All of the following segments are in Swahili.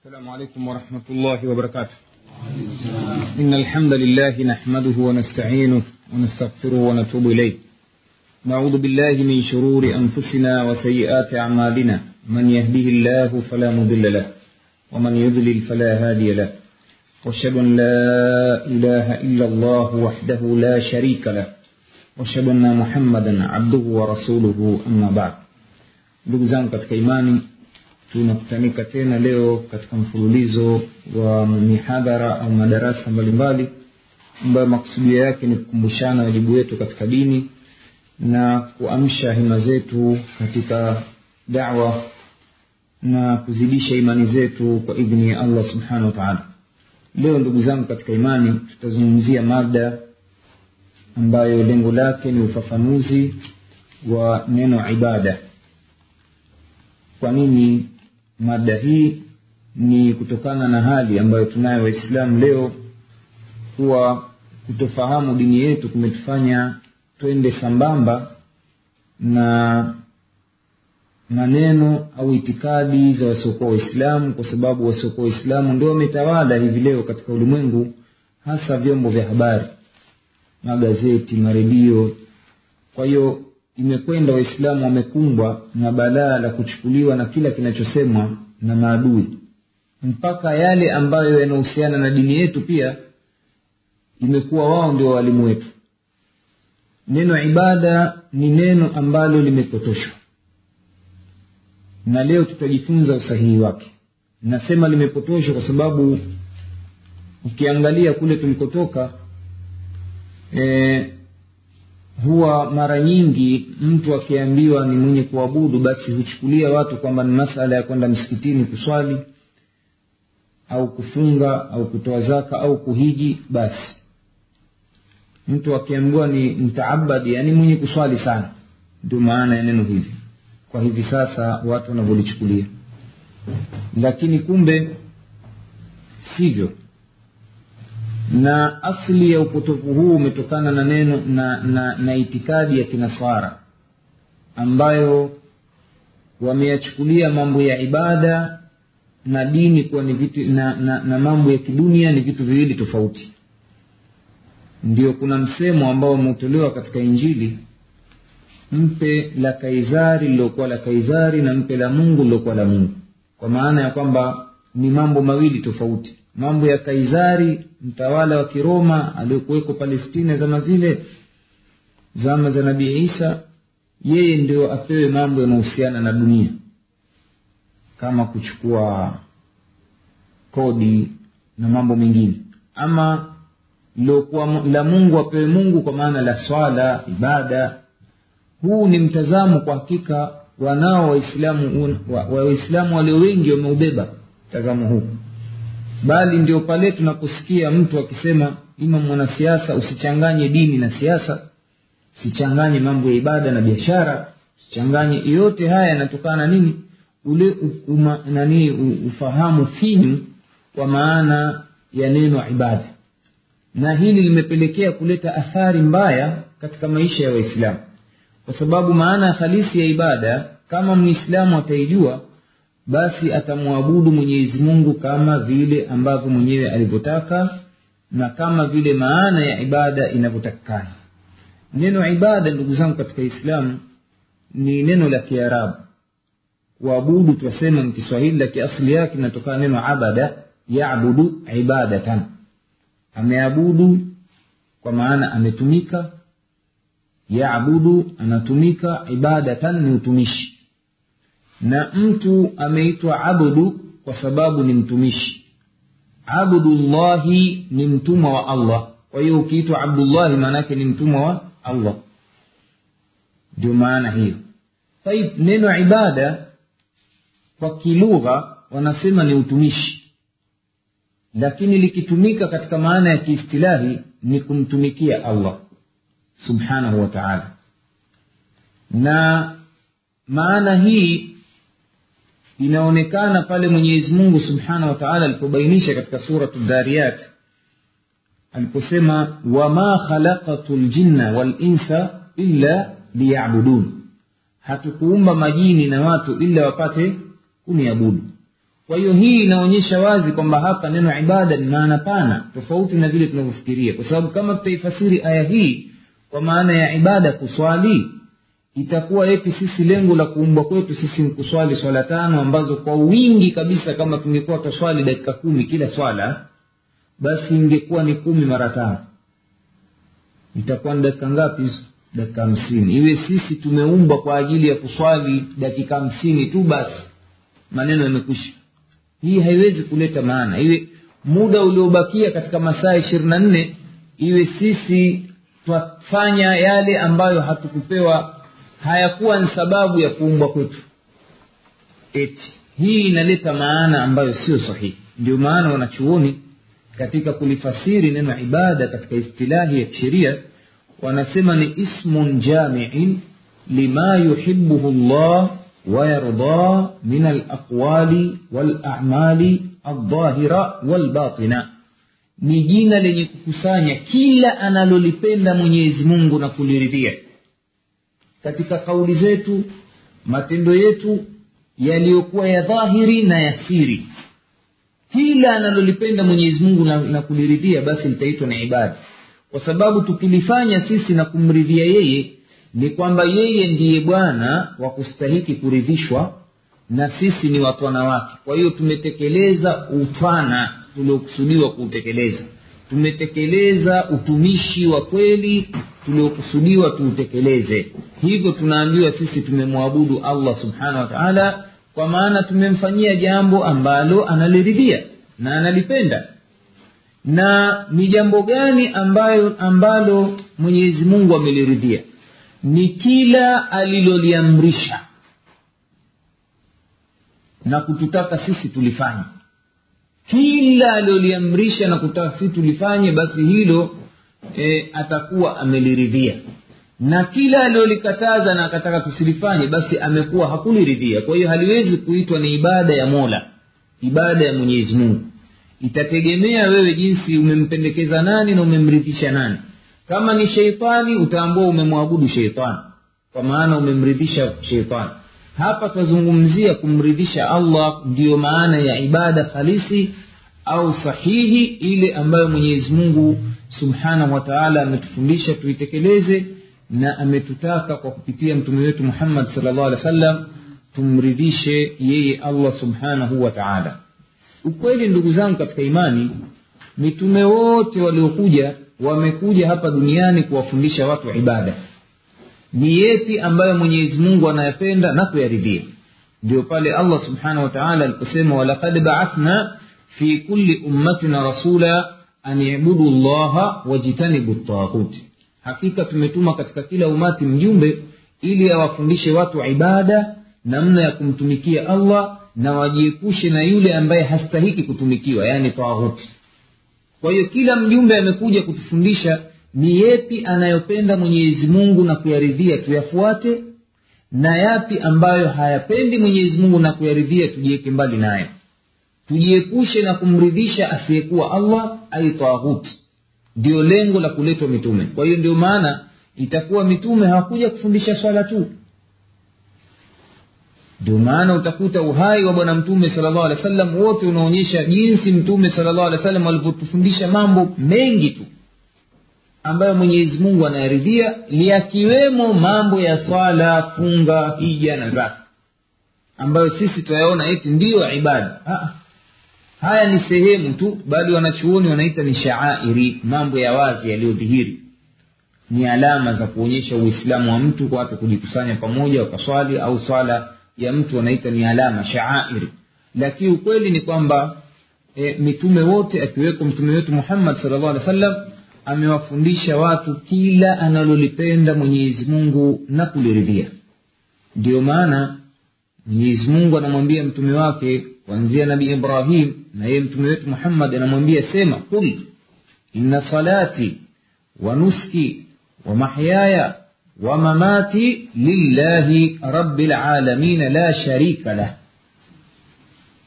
السلام عليكم ورحمة الله وبركاته. إن الحمد لله نحمده ونستعينه ونستغفره ونتوب إليه. نعوذ بالله من شرور أنفسنا وسيئات أعمالنا. من يهده الله فلا مضل له ومن يضلل فلا هادي له. وأشهد أن لا إله إلا الله وحده لا شريك له. وأشهد أن محمدا عبده ورسوله أما بعد. Ndugu zangu imani tunakutanika tena leo katika mfululizo wa mihadhara au madarasa mbalimbali ambayo makusudio yake ni kukumbushana wajibu wetu katika dini na kuamsha hima zetu katika dawa na kuzidisha imani zetu kwa idhni ya allah subhanahu wa taala. Leo ndugu zangu katika imani tutazungumzia mada ambayo lengo lake ni ufafanuzi wa neno ibada. Kwa nini mada hii ni kutokana na hali ambayo tunayo waislamu leo kuwa kutofahamu dini yetu kumetufanya twende sambamba na maneno au itikadi za wasiokuwa waislamu kwa sababu wasiokuwa waislamu ndio wametawala hivi leo katika ulimwengu hasa vyombo vya habari magazeti maredio. Kwa hiyo imekwenda waislamu wamekumbwa na balaa la kuchukuliwa na kila kinachosemwa na maadui. Mpaka yale ambayo yanahusiana na dini yetu pia imekuwa wao ndio walimu wetu. Neno ibada ni neno ambalo limepotoshwa. Na leo tutajifunza usahihi wake. Nasema limepotoshwa kwa sababu ukiangalia kule tulikotoka e, huwa mara nyingi mtu akiambiwa ni mwenye kuabudu basi huchukulia watu kwamba ni masala ya kwenda msikitini kuswali au kufunga au kutoa zaka au kuhiji basi. Mtu akiambiwa ni mtaabadi yani mwenye kuswali sana. Ndio maana ya neno hivi kwa hivi sasa watu wanavyolichukulia. Lakini kumbe sivyo na asli ya upotofu huu umetokana na neno na, na, na itikadi ya kinasara ambayo wameyachukulia mambo ya ibada na dini kuwa ni vitu na, na, na mambo ya kidunia ni vitu viwili tofauti. Ndio kuna msemo ambao umetolewa katika injili mpe la kaisari lilokuwa la kaisari na mpe la mungu lilokuwa la mungu kwa maana ya kwamba ni mambo mawili tofauti mambo ya kaisari mtawala wa kiroma aliyokuweko palestina zama zile zama za nabii isa yeye ndio apewe mambo yanayohusiana na dunia. Kama kuchukua kodi na mambo mengine. Ama lilokuwa la mungu apewe mungu kwa maana la swala ibada. Huu ni mtazamo kwa hakika wanao waislamu waislamu walio wengi wameubeba mtazamo huu bali ndio pale tunaposikia mtu akisema ima mwanasiasa usichanganye dini na siasa usichanganye mambo ya ibada na biashara usichanganye yote haya yanatokana nini? Ule uma, nani ufahamu finyu kwa maana ya neno ibada. Na hili limepelekea kuleta athari mbaya katika maisha ya waislamu. Kwa sababu maana halisi ya ibada kama mwislamu ataijua basi atamwabudu mwenyezi mungu kama vile ambavyo mwenyewe alivyotaka na kama vile maana ya ibada inavyotakikana. Neno ibada ndugu zangu katika islamu ni neno la kiarabu. Kuabudu twasema ni kiswahili lakini asili yake inatokana neno abada yabudu ibadatan. Ameabudu kwa maana ametumika yabudu anatumika ibadatan ni utumishi na mtu ameitwa abdu kwa sababu ni mtumishi. Abdullahi ni mtumwa wa allah. Kwa hiyo ukiitwa abdullahi maanaake ni mtumwa wa allah. Ndio maana hiyo. Taib neno ibada kwa kilugha wanasema ni utumishi. Lakini likitumika katika maana ya kiistilahi ni kumtumikia allah subhanahu wa taala. Na maana hii inaonekana pale mwenyezi mungu subhanahu wa alipobainisha katika suratu dhariyat aliposema wama khalaqtu ljinna walinsa illa liyabudun. Hatukuumba majini na watu ila wapate kuniabudu. Kwa hiyo hii inaonyesha wazi kwamba hapa neno ibada ni maana pana tofauti na vile tunavyofikiria. Kwa sababu kama tutaifasiri aya hii kwa maana ya ibada kuswali itakuwa eti sisi lengo la kuumbwa kwetu sisi kuswali swala tano ambazo kwa wingi kabisa kama tungekuwa twaswali dakika kumi kila swala basi ingekuwa ni kumi mara tano itakuwa ni dakika ngapi? Hizo dakika hamsini. Iwe sisi tumeumbwa kwa ajili ya kuswali dakika hamsini tu basi maneno yamekwisha. Hii haiwezi kuleta maana. Iwe muda uliobakia katika masaa ishirini na nne iwe sisi twafanya yale ambayo hatukupewa hayakuwa ni sababu ya kuumbwa kwetu. Eti hii inaleta maana ambayo sio sahihi. Ndio maana wanachuoni katika kulifasiri neno ibada katika istilahi ya kisheria wanasema ni ismun jamiin lima yuhibuhu llah wayardaa min alaqwali walamali aldhahira walbatina. Ni jina lenye kukusanya kila analolipenda mwenyezi mungu na kuliridhia katika kauli zetu matendo yetu yaliyokuwa ya dhahiri na ya siri. Kila analolipenda mwenyezi mungu na, na kuliridhia basi litaitwa na ibada. Kwa sababu tukilifanya sisi na kumridhia yeye ni kwamba yeye ndiye bwana wa kustahiki kuridhishwa na sisi ni watwana wake. Kwa hiyo tumetekeleza utwana tuliokusudiwa kuutekeleza. Tumetekeleza utumishi wa kweli tuliokusudiwa tuutekeleze. Hivyo tunaambiwa sisi tumemwabudu allah subhanahu wa taala kwa maana tumemfanyia jambo ambalo analiridhia na analipenda. Na ni jambo gani ambayo ambalo mwenyezi mungu ameliridhia? Ni kila aliloliamrisha na kututaka sisi tulifanye. Kila aliloliamrisha na kutaka sisi tulifanye basi hilo e, atakuwa ameliridhia. Na kila aliyolikataza na akataka tusilifanye basi amekuwa hakuliridhia. Kwa hiyo haliwezi kuitwa ni ibada ya mola ibada ya mwenyezi mungu. Itategemea wewe jinsi umempendekeza nani na umemridhisha nani. Kama ni sheitani utaambua umemwabudu sheitani. Kwa maana umemridhisha sheitani. Hapa twazungumzia kumridhisha allah ndiyo maana ya ibada halisi au sahihi ile ambayo mwenyezi mungu subhanahu wataala ametufundisha tuitekeleze na ametutaka kwa kupitia mtume wetu muhammad salllah alih wa sallam tumridhishe yeye allah subhanahu wataala ukweli ndugu zangu katika imani mitume wote waliokuja wamekuja hapa duniani kuwafundisha watu ibada. Ni yepi ambayo mwenyezi mungu anayapenda na kuyaridhia. Ndio pale allah subhanahu wataala aliposema walaqad baathna fi kulli ummatina rasula an ibudu llaha wajitanibu ltaghuti hakika tumetuma katika kila umati mjumbe ili awafundishe watu ibada namna ya kumtumikia allah na wajiepushe na yule ambaye hastahiki kutumikiwa yaani taghuti kwa hiyo kila mjumbe amekuja kutufundisha ni yepi anayopenda mwenyezi mungu na kuyaridhia tuyafuate na yapi ambayo hayapendi mwenyezi mungu na kuyaridhia tujiweke mbali nayo tujiepushe na kumridhisha asiyekuwa allah ai taghuti ndio lengo la kuletwa mitume. Kwa hiyo ndio maana itakuwa mitume hawakuja kufundisha swala tu. Ndio maana utakuta uhai wa bwana mtume sala llahu alehi wa sallam wote unaonyesha jinsi mtume sala llahu alehi wa sallam alivyotufundisha mambo mengi tu ambayo mwenyezi mungu anayaridhia yakiwemo mambo ya swala funga hija na zaka ambayo sisi tunayaona eti ndiyo ibada. Ha, haya ni sehemu tu bali wanachuoni wanaita ni shaairi mambo ya wazi yaliyodhihiri. Ni alama za kuonyesha uislamu wa mtu kwa watu kujikusanya pamoja wakaswali au swala ya mtu wanaita ni alama shaairi lakini ukweli ni kwamba e, mitume wote akiweko mtume wetu muhammad salllah alih wa sallam amewafundisha watu kila analolipenda mwenyezi mungu na kuliridhia. Ndio maana mwenyezi mungu anamwambia mtume wake kuanzia nabii ibrahim na yeye mtume wetu muhammad anamwambia sema qul inna salati wa nuski wa mahyaya wa mamati lillahi rabi lalamin la sharika lah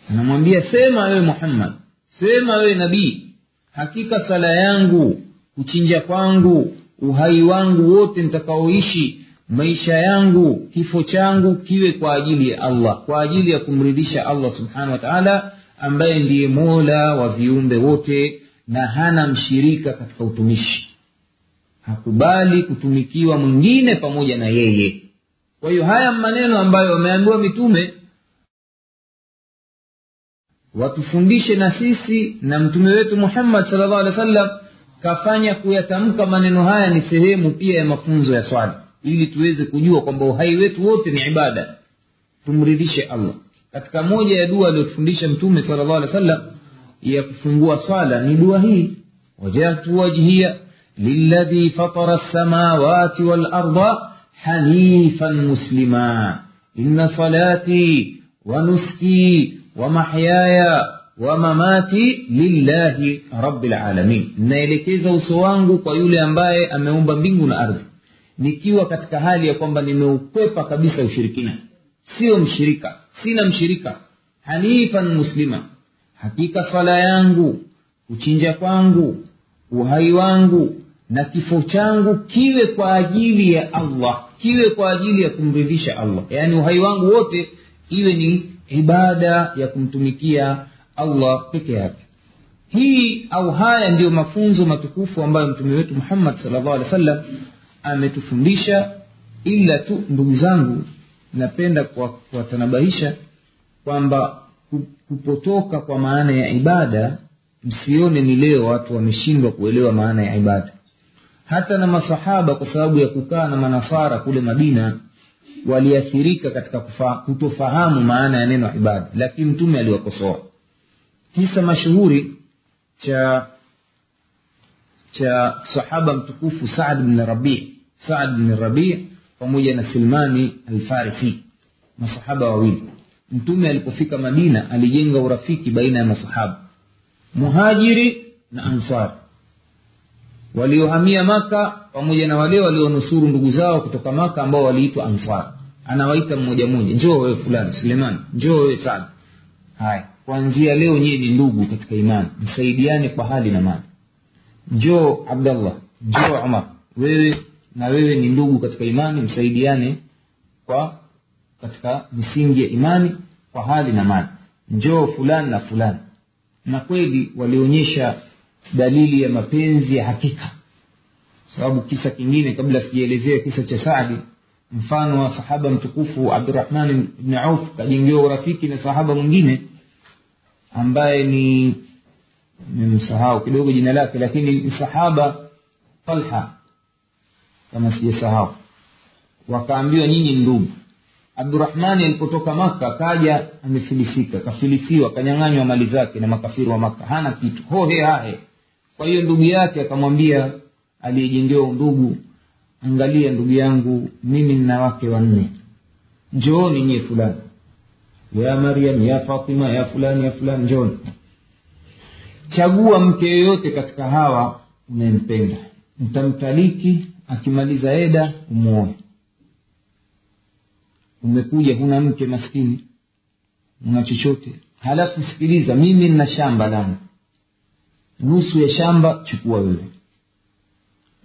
anamwambia sema wewe muhammad sema wewe nabii hakika sala yangu kuchinja kwangu uhai wangu wote nitakaoishi maisha yangu kifo changu kiwe kwa ajili ya allah kwa ajili ya kumridhisha allah subhanahu wa taala ambaye ndiye mola wa viumbe wote na hana mshirika katika utumishi. Hakubali kutumikiwa mwingine pamoja na yeye. Kwa hiyo haya maneno ambayo wameambiwa mitume watufundishe na sisi na mtume wetu muhammad salllah alih wa sallam kafanya kuyatamka maneno haya ni sehemu pia ya mafunzo ya swala ili tuweze kujua kwamba uhai wetu wote ni ibada tumridhishe allah katika moja ya dua aliyotufundisha mtume sala llah alih wa sallam ya kufungua swala ni dua hii wajahtu wajhiya liladhi fatara lsamawati walarda hanifan muslima inna salati wanuski wamahyaya wamamati lillahi rabilalamin naelekeza uso wangu kwa yule ambaye ameumba mbingu na ardhi nikiwa katika hali ya kwamba nimeukwepa kabisa ushirikina. Sio mshirika sina mshirika. Hanifan muslima. Hakika swala yangu kuchinja kwangu uhai wangu na kifo changu kiwe kwa ajili ya allah kiwe kwa ajili ya kumridhisha allah. Yaani uhai wangu wote iwe ni ibada ya kumtumikia allah peke yake. Hii au haya ndiyo mafunzo matukufu ambayo mtume wetu muhammad salllah alih wa ametufundisha ila tu ndugu zangu napenda kuwatanabahisha kwamba kupotoka kwa maana ya ibada msione ni leo watu wameshindwa kuelewa maana ya ibada. Hata na masahaba kwa sababu ya kukaa na manasara kule madina waliathirika katika kufa, kutofahamu maana ya neno ibada. Lakini mtume aliwakosoa. Kisa mashuhuri cha cha sahaba mtukufu saad bn rabii saad bn Rabi pamoja na silmani alfarisi masahaba wawili. Mtume alipofika madina alijenga urafiki baina ya masahaba muhajiri na ansari waliohamia maka pamoja na wale walionusuru ndugu zao kutoka maka ambao waliitwa ansar. Anawaita mmoja mmoja njoo wewe fulani suleiman njoo wewe Saad. haya kuanzia leo nyie ni ndugu katika imani msaidiane kwa hali na mali. Njoo abdallah njoo umar wewe na wewe ni ndugu katika imani msaidiane kwa katika misingi ya imani kwa hali na mali. Njoo fulani na fulani. Na kweli walionyesha dalili ya mapenzi ya hakika. Sababu kisa kingine kabla sijaelezea kisa cha saadi mfano wa sahaba mtukufu abdurahman bni auf kajengewa urafiki na sahaba mwingine ambaye ni nimsahau kidogo jina lake lakini ni sahaba talha kama sijasahau. Wakaambiwa nyinyi ndugu. Abdurahmani alipotoka maka kaja amefilisika kafilisiwa kanyang'anywa mali zake na makafiri wa maka hana kitu. Hohe hahe kwa hiyo ndugu yake akamwambia aliyejengewa ndugu angalia ndugu yangu mimi nina wake wanne. Njooni nyie fulani. Ya maryam ya fatima ya fulani ya fulani njooni. Chagua mke yoyote katika hawa unayempenda. Mtamtaliki akimaliza eda umwoe umekuja huna mke maskini una chochote. Halafu sikiliza mimi nina shamba langu. Nusu ya shamba chukua wewe.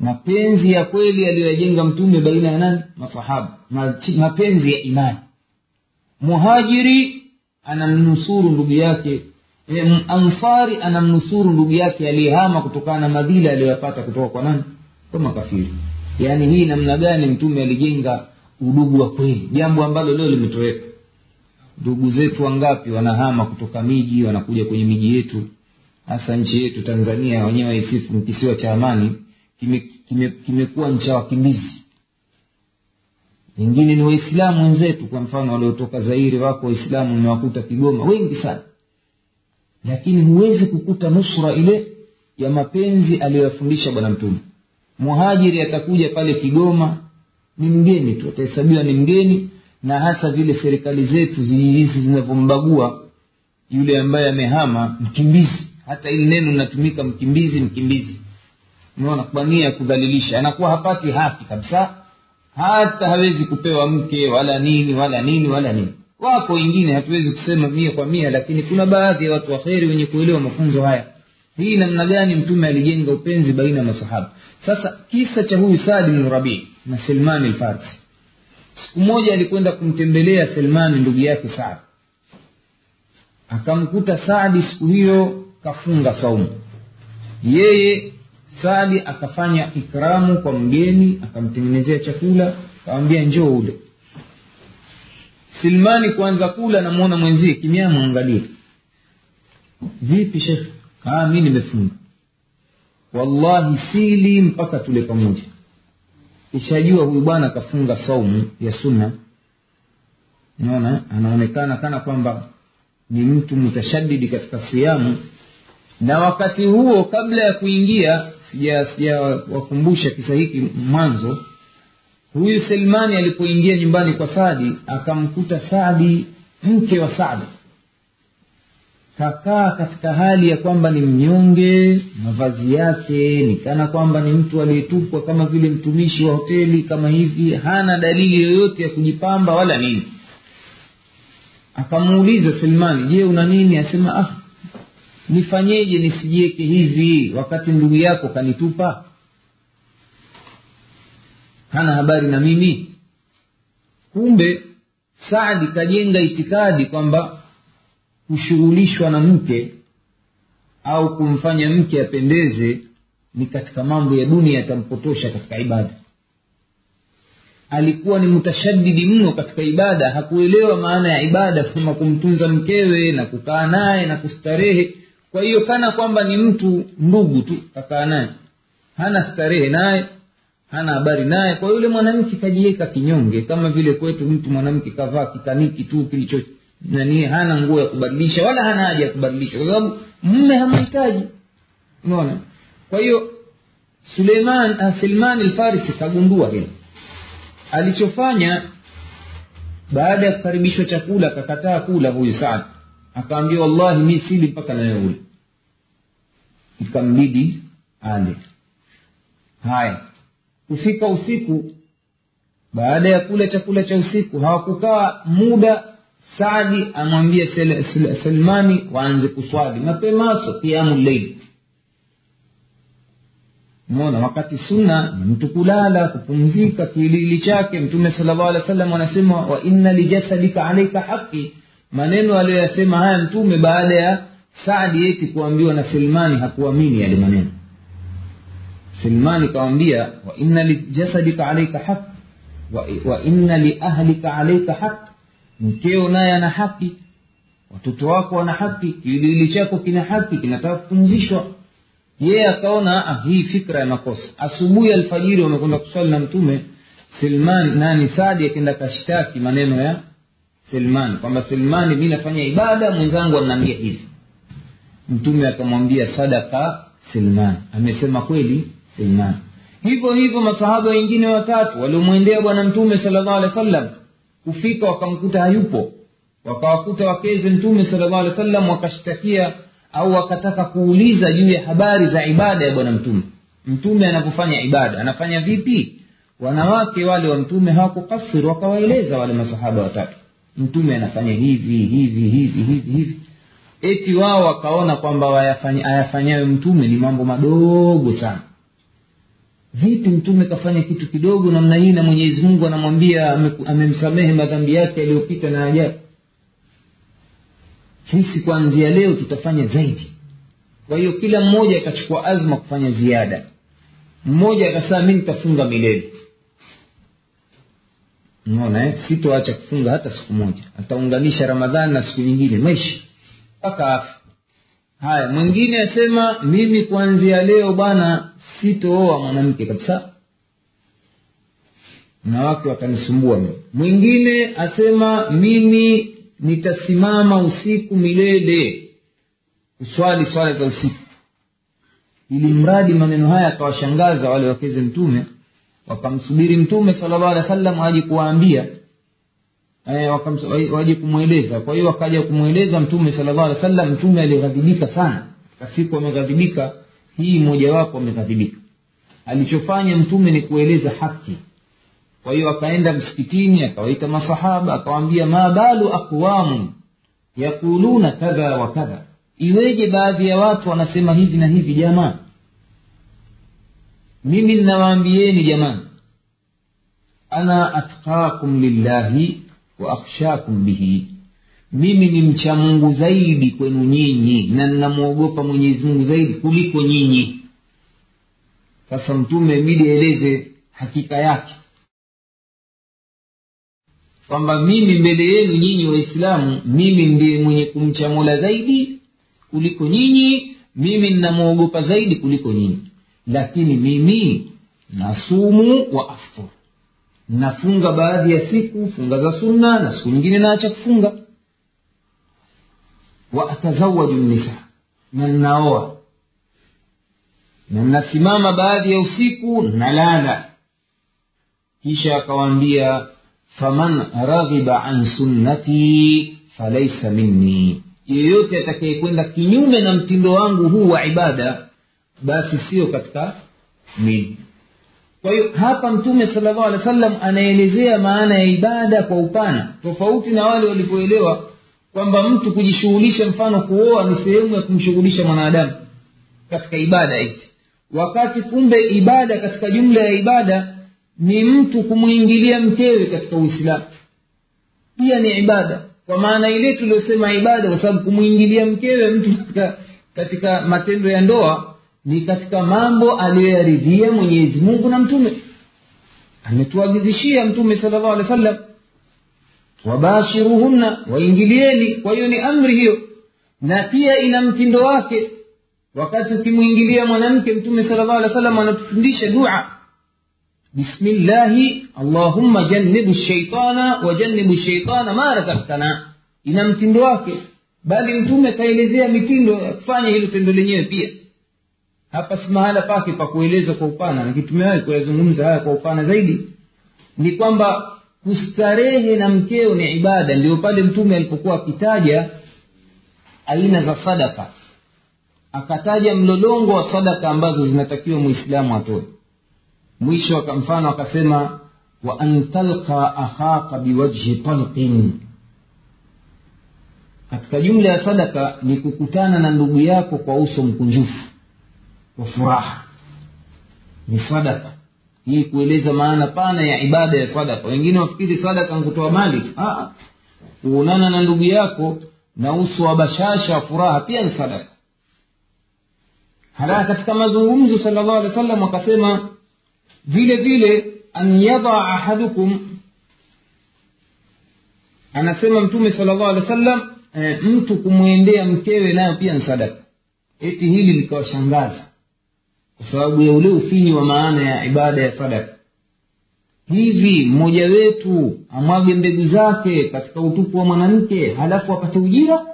Mapenzi ya kweli aliyoyajenga mtume baina ya nani? Masahaba. Mapenzi ya imani. Muhajiri anamnusuru ndugu yake e, ansari anamnusuru ndugu yake aliyehama kutokana na madhila aliyoyapata kutoka kwa nani? Kwa makafiri yaani hii namna gani mtume alijenga udugu wa kweli? Jambo ambalo leo limetoweka. Ndugu zetu wangapi wanahama kutoka miji wanakuja kwenye miji yetu hasa nchi yetu tanzania wenyewe isifu kisiwa cha amani kimekuwa kime, kime wakimbizi. Wengine ni waislamu wenzetu kwa mfano waliotoka zairi wako waislamu nimewakuta kigoma wengi sana. Lakini huwezi kukuta nusra ile ya mapenzi aliyoyafundisha bwana mtume muhajiri atakuja pale kigoma ni mgeni tu atahesabiwa ni mgeni na hasa vile serikali zetu hizi zinavyombagua yule ambaye amehama mkimbizi. Hata ili neno linatumika mkimbizi mkimbizi. Unaona kwa nia ya kudhalilisha. Anakuwa hapati haki kabisa. Hata hawezi kupewa mke wala nini wala nini wala nini. Wako wengine hatuwezi kusema mia kwa mia lakini kuna baadhi ya watu waheri wenye kuelewa mafunzo haya hii namna gani mtume alijenga upenzi baina ya masahaba? Sasa kisa cha huyu sadi bnu rabii na selman lfarsi siku moja alikwenda kumtembelea selmani ndugu yake saad. Akamkuta saadi siku hiyo kafunga saumu. Yeye saadi akafanya ikramu kwa mgeni akamtengenezea chakula akamwambia njoo ule. Silmani kuanza kula namwona mwenzie kimia mwangalie vipi shekh mi nimefunga. Wallahi sili mpaka tule pamoja. Ishajua huyu bwana akafunga saumu ya sunna. Naona anaonekana kana kwamba ni mtu mutashadidi katika siamu na wakati huo kabla ya kuingia sijawakumbusha kisa hiki mwanzo huyu selmani alipoingia nyumbani kwa sadi akamkuta sadi mke wa sadi kakaa katika hali ya kwamba ni mnyonge mavazi yake ni kana kwamba ni mtu aliyetupwa kama vile mtumishi wa hoteli kama hivi hana dalili yoyote ya kujipamba wala nini. Akamuuliza selmani je una nini? Asema ah nifanyeje nisijieke hivi wakati ndugu yako kanitupa? Hana habari na mimi. Kumbe saadi kajenga itikadi kwamba kushughulishwa na mke au kumfanya mke apendeze ni katika mambo ya dunia yatampotosha katika ibada. Alikuwa ni mutashadidi mno katika ibada hakuelewa maana ya ibada kama kumtunza mkewe na kukaa naye na kustarehe. Kwa hiyo kana kwamba ni mtu ndugu tu kakaa naye. Hana starehe naye hana habari naye. Kwa yule mwanamke kajiweka kinyonge kama vile kwetu mtu mwanamke kavaa kikaniki tu kilicho nani hana nguo ya kubadilisha wala hana haja ya kubadilisha kwa sababu mme hamhitaji. Unaona? Kwa hiyo suleiman silman alfarisi kagundua hilo. Alichofanya baada ya kukaribishwa chakula akakataa kula huyu saad. Akaambia wallahi mi sili mpaka nawe ule ikambidi ale. Haya. Kufika usiku baada ya kula chakula cha usiku hawakukaa muda saadi amwambia Sel- Sel- selmani waanze kuswali. Mapemaso kiamu leili mona wakati sunna mtu kulala kupumzika kiwiliwili chake mtume sala llahu alih wa sallam anasema wa lijasadika alaika haqi maneno aliyoyasema haya mtume baada ya saadi eti kuambiwa na selmani hakuamini yale maneno. Selmani kawambia wa inna lijasadika alaika haq wa, liahlika alaika haq mkeo naye ana haki. Watoto wako wana haki. Kiwiliwili chako kina haki kinataka kupumzishwa. Yeye akaona ah, hii fikra ya makosa. Asubuhi alfajiri wamekwenda kuswali na mtume selman nani sadi akenda kashtaki maneno ya selman kwamba selmani mi nafanya ibada mwenzangu anaambia hivi. Mtume akamwambia sadaka selman amesema kweli selman hivyo hivyo masahaba wengine watatu waliomwendea bwana mtume sala llahu alehi wa sallam kufika wakamkuta hayupo. Wakawakuta wakeze mtume sala llahu alehi wa sallam wakashtakia au wakataka kuuliza juu ya habari za ibada ya bwana mtume. Mtume anavyofanya ibada anafanya vipi? Wanawake wale wa mtume hawakukasir wakawaeleza wale masahaba watatu. Mtume anafanya hivi hivi hivi hivi hivi. Eti wao wakaona kwamba ayafanyayo mtume ni mambo madogo sana vipi mtume kafanya kitu kidogo namna hii na mwenyezi mungu anamwambia amemsamehe madhambi yake yaliyopita na ajabu? Sisi kuanzia leo tutafanya zaidi. Kwa hiyo kila mmoja akachukua azma kufanya ziada. Mmoja akasema mi nitafunga milele. Naona eh? sitoacha kufunga hata siku moja. Ataunganisha ramadhani na siku nyingine maisha. Mpaka afu haya mwingine asema mimi kuanzia leo bwana sitooa mwanamke kabisa. Wanawake watanisumbua mimi. Mwingine asema mimi nitasimama usiku milele. Kuswali swala za usiku. Ili mradi maneno haya akawashangaza wale wakeze mtume wakamsubiri mtume sala llahu alehi wa sallam aje kuwaambia eh, waje kumweleza. Kwa hiyo wakaja kumweleza mtume sala llahu alehi wa sallam mtume alighadhibika sana. Katika siku ameghadhibika hii mojawapo amekadhibika alichofanya mtume ni kueleza haki. Kwa hiyo akaenda msikitini akawaita masahaba akawaambia ma balu yakuluna yaquluna kadha wa kadha. Iweje baadhi ya watu wanasema hivi na hivi jamaa mimi ninawaambieni jamani ana atqakum lillahi wa akhshakum bihi mimi ni mcha mungu zaidi kwenu nyinyi na ninamwogopa mwenyezi mungu zaidi kuliko nyinyi. Sasa mtume ibidi aeleze hakika yake. Kwamba mimi mbele yenu nyinyi waislamu mimi ndiye mwenye kumcha mola zaidi kuliko nyinyi mimi ninamwogopa zaidi kuliko nyinyi. Lakini mimi nasumu wa aftur nafunga baadhi ya siku funga za sunna na siku nyingine naacha kufunga wa atazawaju nisa na nnaoa na nnasimama baadhi ya usiku nalala kisha akawaambia faman raghiba an sunnati falaisa minni. Yeyote atakayekwenda kinyume na mtindo wangu huu wa ibada basi sio katika mimi. Kwa hiyo hapa mtume sala llahu alehi wa sallam anaelezea maana ya ibada kwa upana tofauti na wale walipoelewa kwamba mtu kujishughulisha mfano kuoa ni sehemu ya kumshughulisha mwanadamu katika ibada hizi. Wakati kumbe ibada katika jumla ya ibada ni mtu kumwingilia mkewe katika uislamu. Pia ni ibada. Kwa maana ile tuliosema ibada kwa sababu kumwingilia mkewe mtu katika, katika matendo ya ndoa ni katika mambo aliyoyaridhia mwenyezi mungu na mtume. Ametuagizishia mtume sala llahu alehi wa sallam wabashiruhunna waingilieni. Kwa hiyo ni amri hiyo. Na pia ina mtindo wake. Wakati ukimwingilia mwanamke mtume sala llahu alih wa sallam anatufundisha dua. Bismillahi allahumma jannibu shaitana wajannibu shaitana ma razaktana ina mtindo wake. Bali mtume akaelezea mitindo ya kufanya hilo tendo lenyewe pia. Hapa si mahala pake pa kwa upana lakini tumewahi kuyazungumza haya kwa upana zaidi. Ni kwamba kustarehe na mkeo ni ibada. Ndio pale mtume alipokuwa akitaja aina za sadaka. Akataja mlolongo wa sadaka ambazo zinatakiwa mwislamu atoe. Mwisho mfano akasema wa an talqa akhaka biwajhi talqin. Katika jumla ya sadaka ni kukutana na ndugu yako kwa uso mkunjufu wa furaha. Ni sadaka hii kueleza maana pana ya ibada ya sadaka wengine wafikiri sadaka nkutoa mali. Kuonana na ndugu yako na uso wa bashasha furaha pia ni sadaka halafu katika mazungumzo sala llahu alehi wa sallam akasema vile vile an yadaa ahadukum. Anasema mtume sala llahu alehi wa sallam e, mtu kumwendea mkewe nayo pia ni sadaka eti hili likawashangaza kwa sababu ya ule ufinyi wa maana ya ibada ya sadaka. Hivi mmoja wetu amwage mbegu zake katika utupu wa mwanamke halafu apate ujira?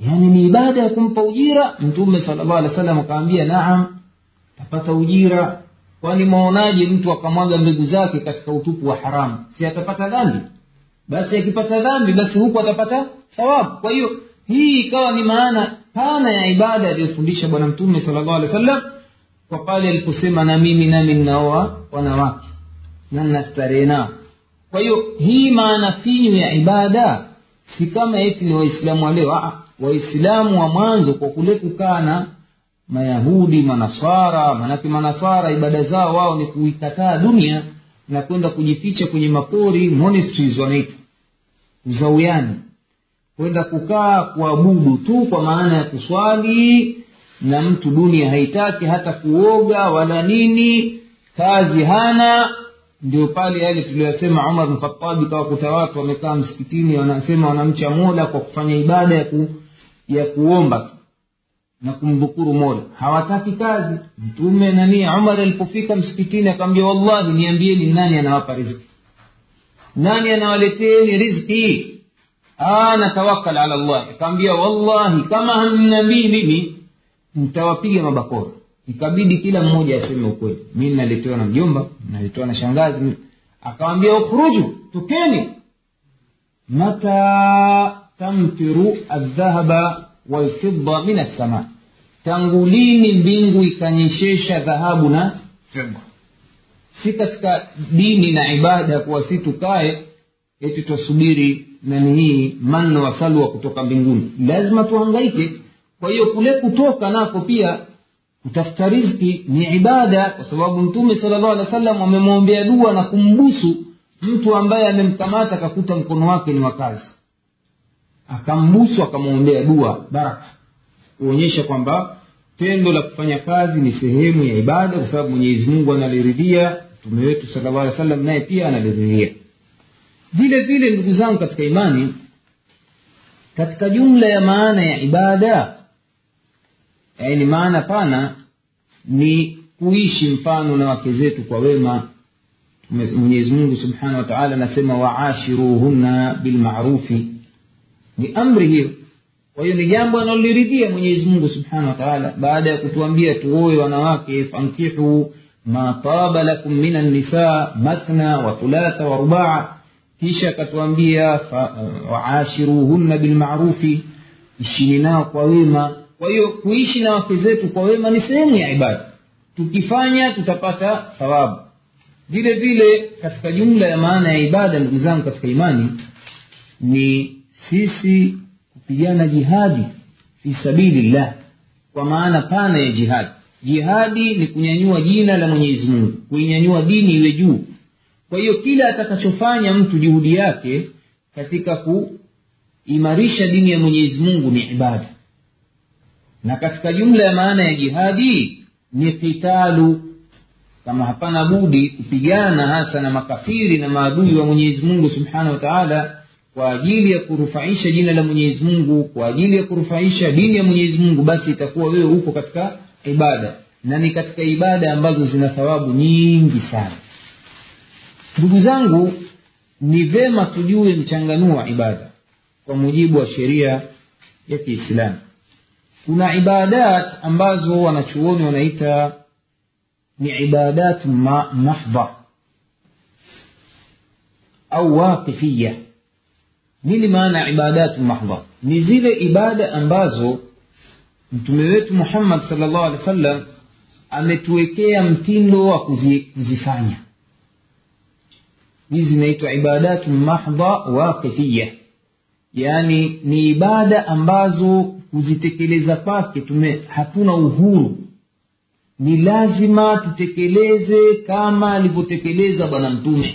Yaani ni ibada ya kumpa ujira? Mtume sala llahu alehi sallam akaambia naam tapata ujira. Kwani mwaonaje mtu akamwaga mbegu zake katika utupu wa haramu si atapata dhambi? Basi akipata dhambi basi huku atapata thawabu. Kwa hiyo hii ikawa ni maana pana ya ibada aliyofundisha bwana mtume sala llahu alehi wa sallam kwa pale aliposema na mimi nami ninaoa wanawake na nnastarehe nao. Kwa hiyo hii maana finyu ya ibada si kama eti ni waislamu wa leo waislamu wa mwanzo kwa kule kukaa na mayahudi manasara manake manasara ibada zao wao ni kuikataa dunia na kwenda kujificha kwenye mapori monasteries wanaita uzauyani kwenda kukaa kuabudu tu kwa maana ya kuswali na mtu dunia haitaki hata kuoga wala nini kazi hana. Ndio pale yale tuliyosema umar mkhatabi kawakuta watu wamekaa msikitini wanasema wanamcha mola kwa kufanya ibada ya, ku, ya kuomba na kumdhukuru mola. Hawataki kazi. Mtume nani umar alipofika msikitini akawambia wallahi niambieni nani anawapa riziki? Nani anawaleteeni riziki natawakal ala llahi akaambia wallahi kama hamnambii mimi ntawapiga mabakora. Ikabidi kila mmoja aseme ukweli. Mi naletewa na mjomba naletewa na shangazi. Akawambia ukhruju tukeni. Mata tamtiru aldhahaba walfidda min assama. Tangu lini mbingu ikanyeshesha dhahabu na fedha? Si katika dini na ibada kuwa si tukae eti twasubiri nani hii manna wasalwa kutoka mbinguni. Lazima tuhangaike. Kwa hiyo kule kutoka nako pia kutafuta rizki ni ibada kwa sababu mtume sala llahu alehi wa sallam amemwombea dua na kumbusu mtu ambaye amemkamata akakuta mkono wake ni wakazi akambusu akamwombea dua baraka. Kuonyesha kwamba tendo la kufanya kazi ni sehemu ya ibada kwa sababu mwenyezi mungu analiridhia mtume wetu sala alehi wa sallam naye pia analiridhia vile vile ndugu zangu katika imani katika jumla ya maana ya ibada yaani maana pana ni kuishi mfano na wake zetu kwa wema. Mwenyezi mungu subhanahu wa anasema waashiruhunna bilmarufi ni amri hiyo. Kwa hiyo ni jambo analoliridhia mwenyezi mungu subhanahu wa baada ya kutuambia tuoe wanawake fankihu ma taba lakum min annisa mathna wa thulatha wa rubaa kisha akatuambia waashiruhunna bilmarufi ishini nao kwa wema. Kwa hiyo kuishi na wake zetu kwa wema ni sehemu ya ibada. Tukifanya tutapata thawabu. Vile vile katika jumla ya maana ya ibada ndugu zangu katika imani ni sisi kupigana jihadi fi sabilillah. Kwa maana pana ya jihadi. Jihadi ni kunyanyua jina la mwenyezi mungu. Kuinyanyua dini iwe juu kwa hiyo kila atakachofanya mtu juhudi yake katika kuimarisha dini ya mwenyezi mungu ni ibada. Na katika jumla ya maana ya jihadi ni kitalu kama hapana budi kupigana hasa na makafiri na maadui wa mwenyezi mungu subhanahu wa taala kwa ajili ya kurufaisha jina la mwenyezi mungu kwa ajili ya kurufaisha dini ya mwenyezi mungu basi itakuwa wewe uko katika ibada. Na ni katika ibada ambazo zina thawabu nyingi sana ndugu zangu ni vema tujue mchanganuo wa ibada kwa mujibu wa sheria ya kiislamu. Kuna ibadat ambazo wanachuoni wanaita ni ibadat ma, mahdha au waqifiya nini maana ya ibadatu mahdha ni zile ibada ambazo mtume wetu muhammad salllah alehi wa sallam ametuwekea mtindo wa kuzifanya hizi zinaitwa ibadatu mahdha waqifiya yaani ni ibada ambazo kuzitekeleza kwake tume hatuna uhuru. Ni lazima tutekeleze kama alivyotekeleza bwana mtume.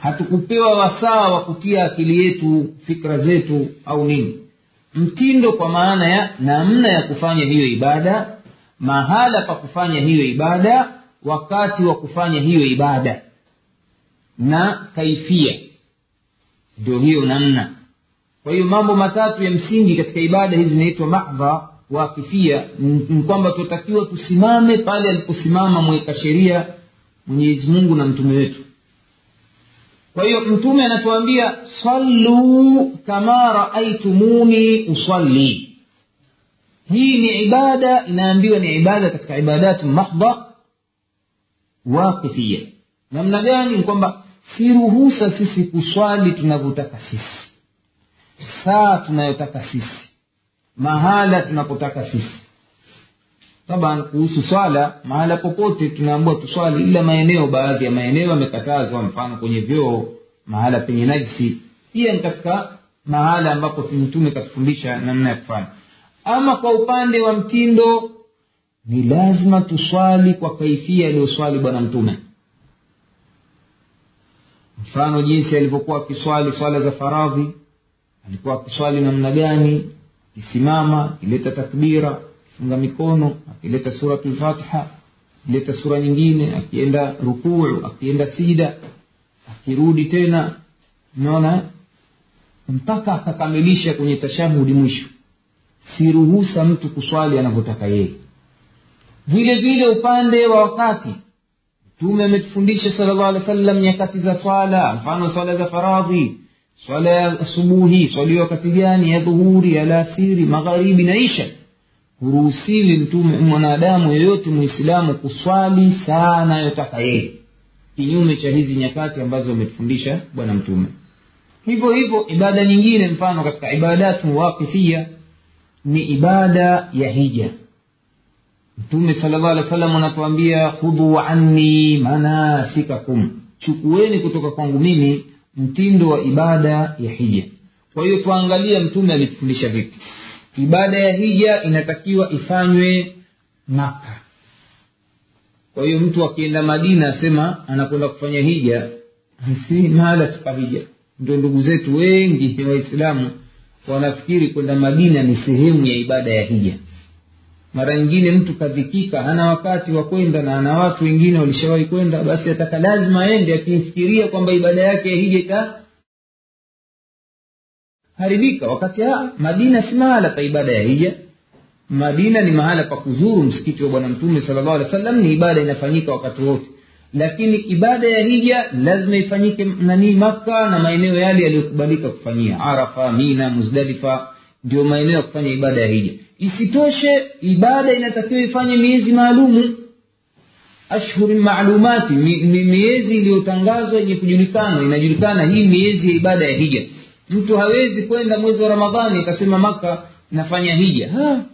Hatukupewa wasaa wa kutia akili yetu fikra zetu au nini. Mtindo kwa maana ya namna ya kufanya hiyo ibada mahala pa kufanya hiyo ibada wakati wa kufanya hiyo ibada na kaifia. Ndio hiyo namna. Kwa hiyo mambo matatu ya msingi katika ibada hizi zinaitwa mahdha wakifia ni kwamba tunatakiwa tusimame pale aliposimama mweka sheria mwenyezi mungu na mtume wetu. Kwa hiyo mtume anatuambia sallu kama raaitumuni usalli. Hii ni ibada inaambiwa ni ibada katika ibadatu mahdha wakifia namna gani? Ni kwamba si ruhusa sisi kuswali tunavyotaka sisi. Saa tunayotaka sisi. Mahala tunapotaka sisi. Taban kuhusu swala mahala popote tunaambua tuswali ila maeneo baadhi ya maeneo yamekatazwa mfano kwenye vyoo mahala penye najisi. Pia ni katika mahala ambapo mtume katufundisha namna ya kufanya. Ama kwa upande wa mtindo ni lazima tuswali kwa kaifia aliyoswali bwana mtume mfano jinsi alivyokuwa akiswali swala za faradhi alikuwa akiswali namna gani akisimama akileta takbira akifunga mikono akileta suratu fatiha akileta sura nyingine akienda rukuu akienda sida akirudi tena. Unaona? Mpaka akakamilisha kwenye tashahudi mwisho. Si ruhusa mtu kuswali anavyotaka yeye. Vile vile upande wa wakati mtume ametufundisha salllah llahu alehi wa sallam nyakati za swala mfano swala za faradhi swala ya asubuhi swaliwa wakati gani ya dhuhuri alasiri magharibi na isha. Huruhusiwi mtume mwanadamu yeyote mwislamu kuswali saa anayotaka yeye. Kinyume cha hizi nyakati ambazo ametufundisha bwana mtume. Hivyo hivyo ibada nyingine mfano katika ibadatu waqifia ni ibada ya hija mtume sala llahu alehi wa sallam anatuambia khudhu anni manasikakum. Chukueni kutoka kwangu mimi mtindo wa ibada ya hija. Kwa hiyo tuangalie mtume alitufundisha vipi. Ibada ya hija inatakiwa ifanywe maka. Kwa hiyo mtu akienda madina asema anakwenda kufanya hija si mahala sipahija ndio ndugu zetu wengi waislamu wanafikiri kwenda madina ni sehemu ya ibada ya hija mara nyingine mtu kadhikika hana wakati wa kwenda na ana watu wengine walishawahi kwenda basi ataka lazima aende akifikiria kwamba ibada yake ya hija ita haribika. Wakati ha, madina si mahala pa ibada ya hija. Madina ni mahala pa kuzuru msikiti wa bwana mtume sala llahu alih ni ibada inafanyika wakati wote. Lakini ibada ya hija lazima ifanyike nanii makka na maeneo yale yaliyokubalika kufanyia. Arafa mina muzdalifa ndio maeneo ya kufanya ibada ya hija isitoshe ibada inatakiwa ifanye miezi maalumu ashhuri maalumati mi, mi, miezi iliyotangazwa yenye kujulikana inajulikana hii miezi ya ibada ya hija. Mtu hawezi kwenda mwezi wa ramadhani akasema maka nafanya hija. Ha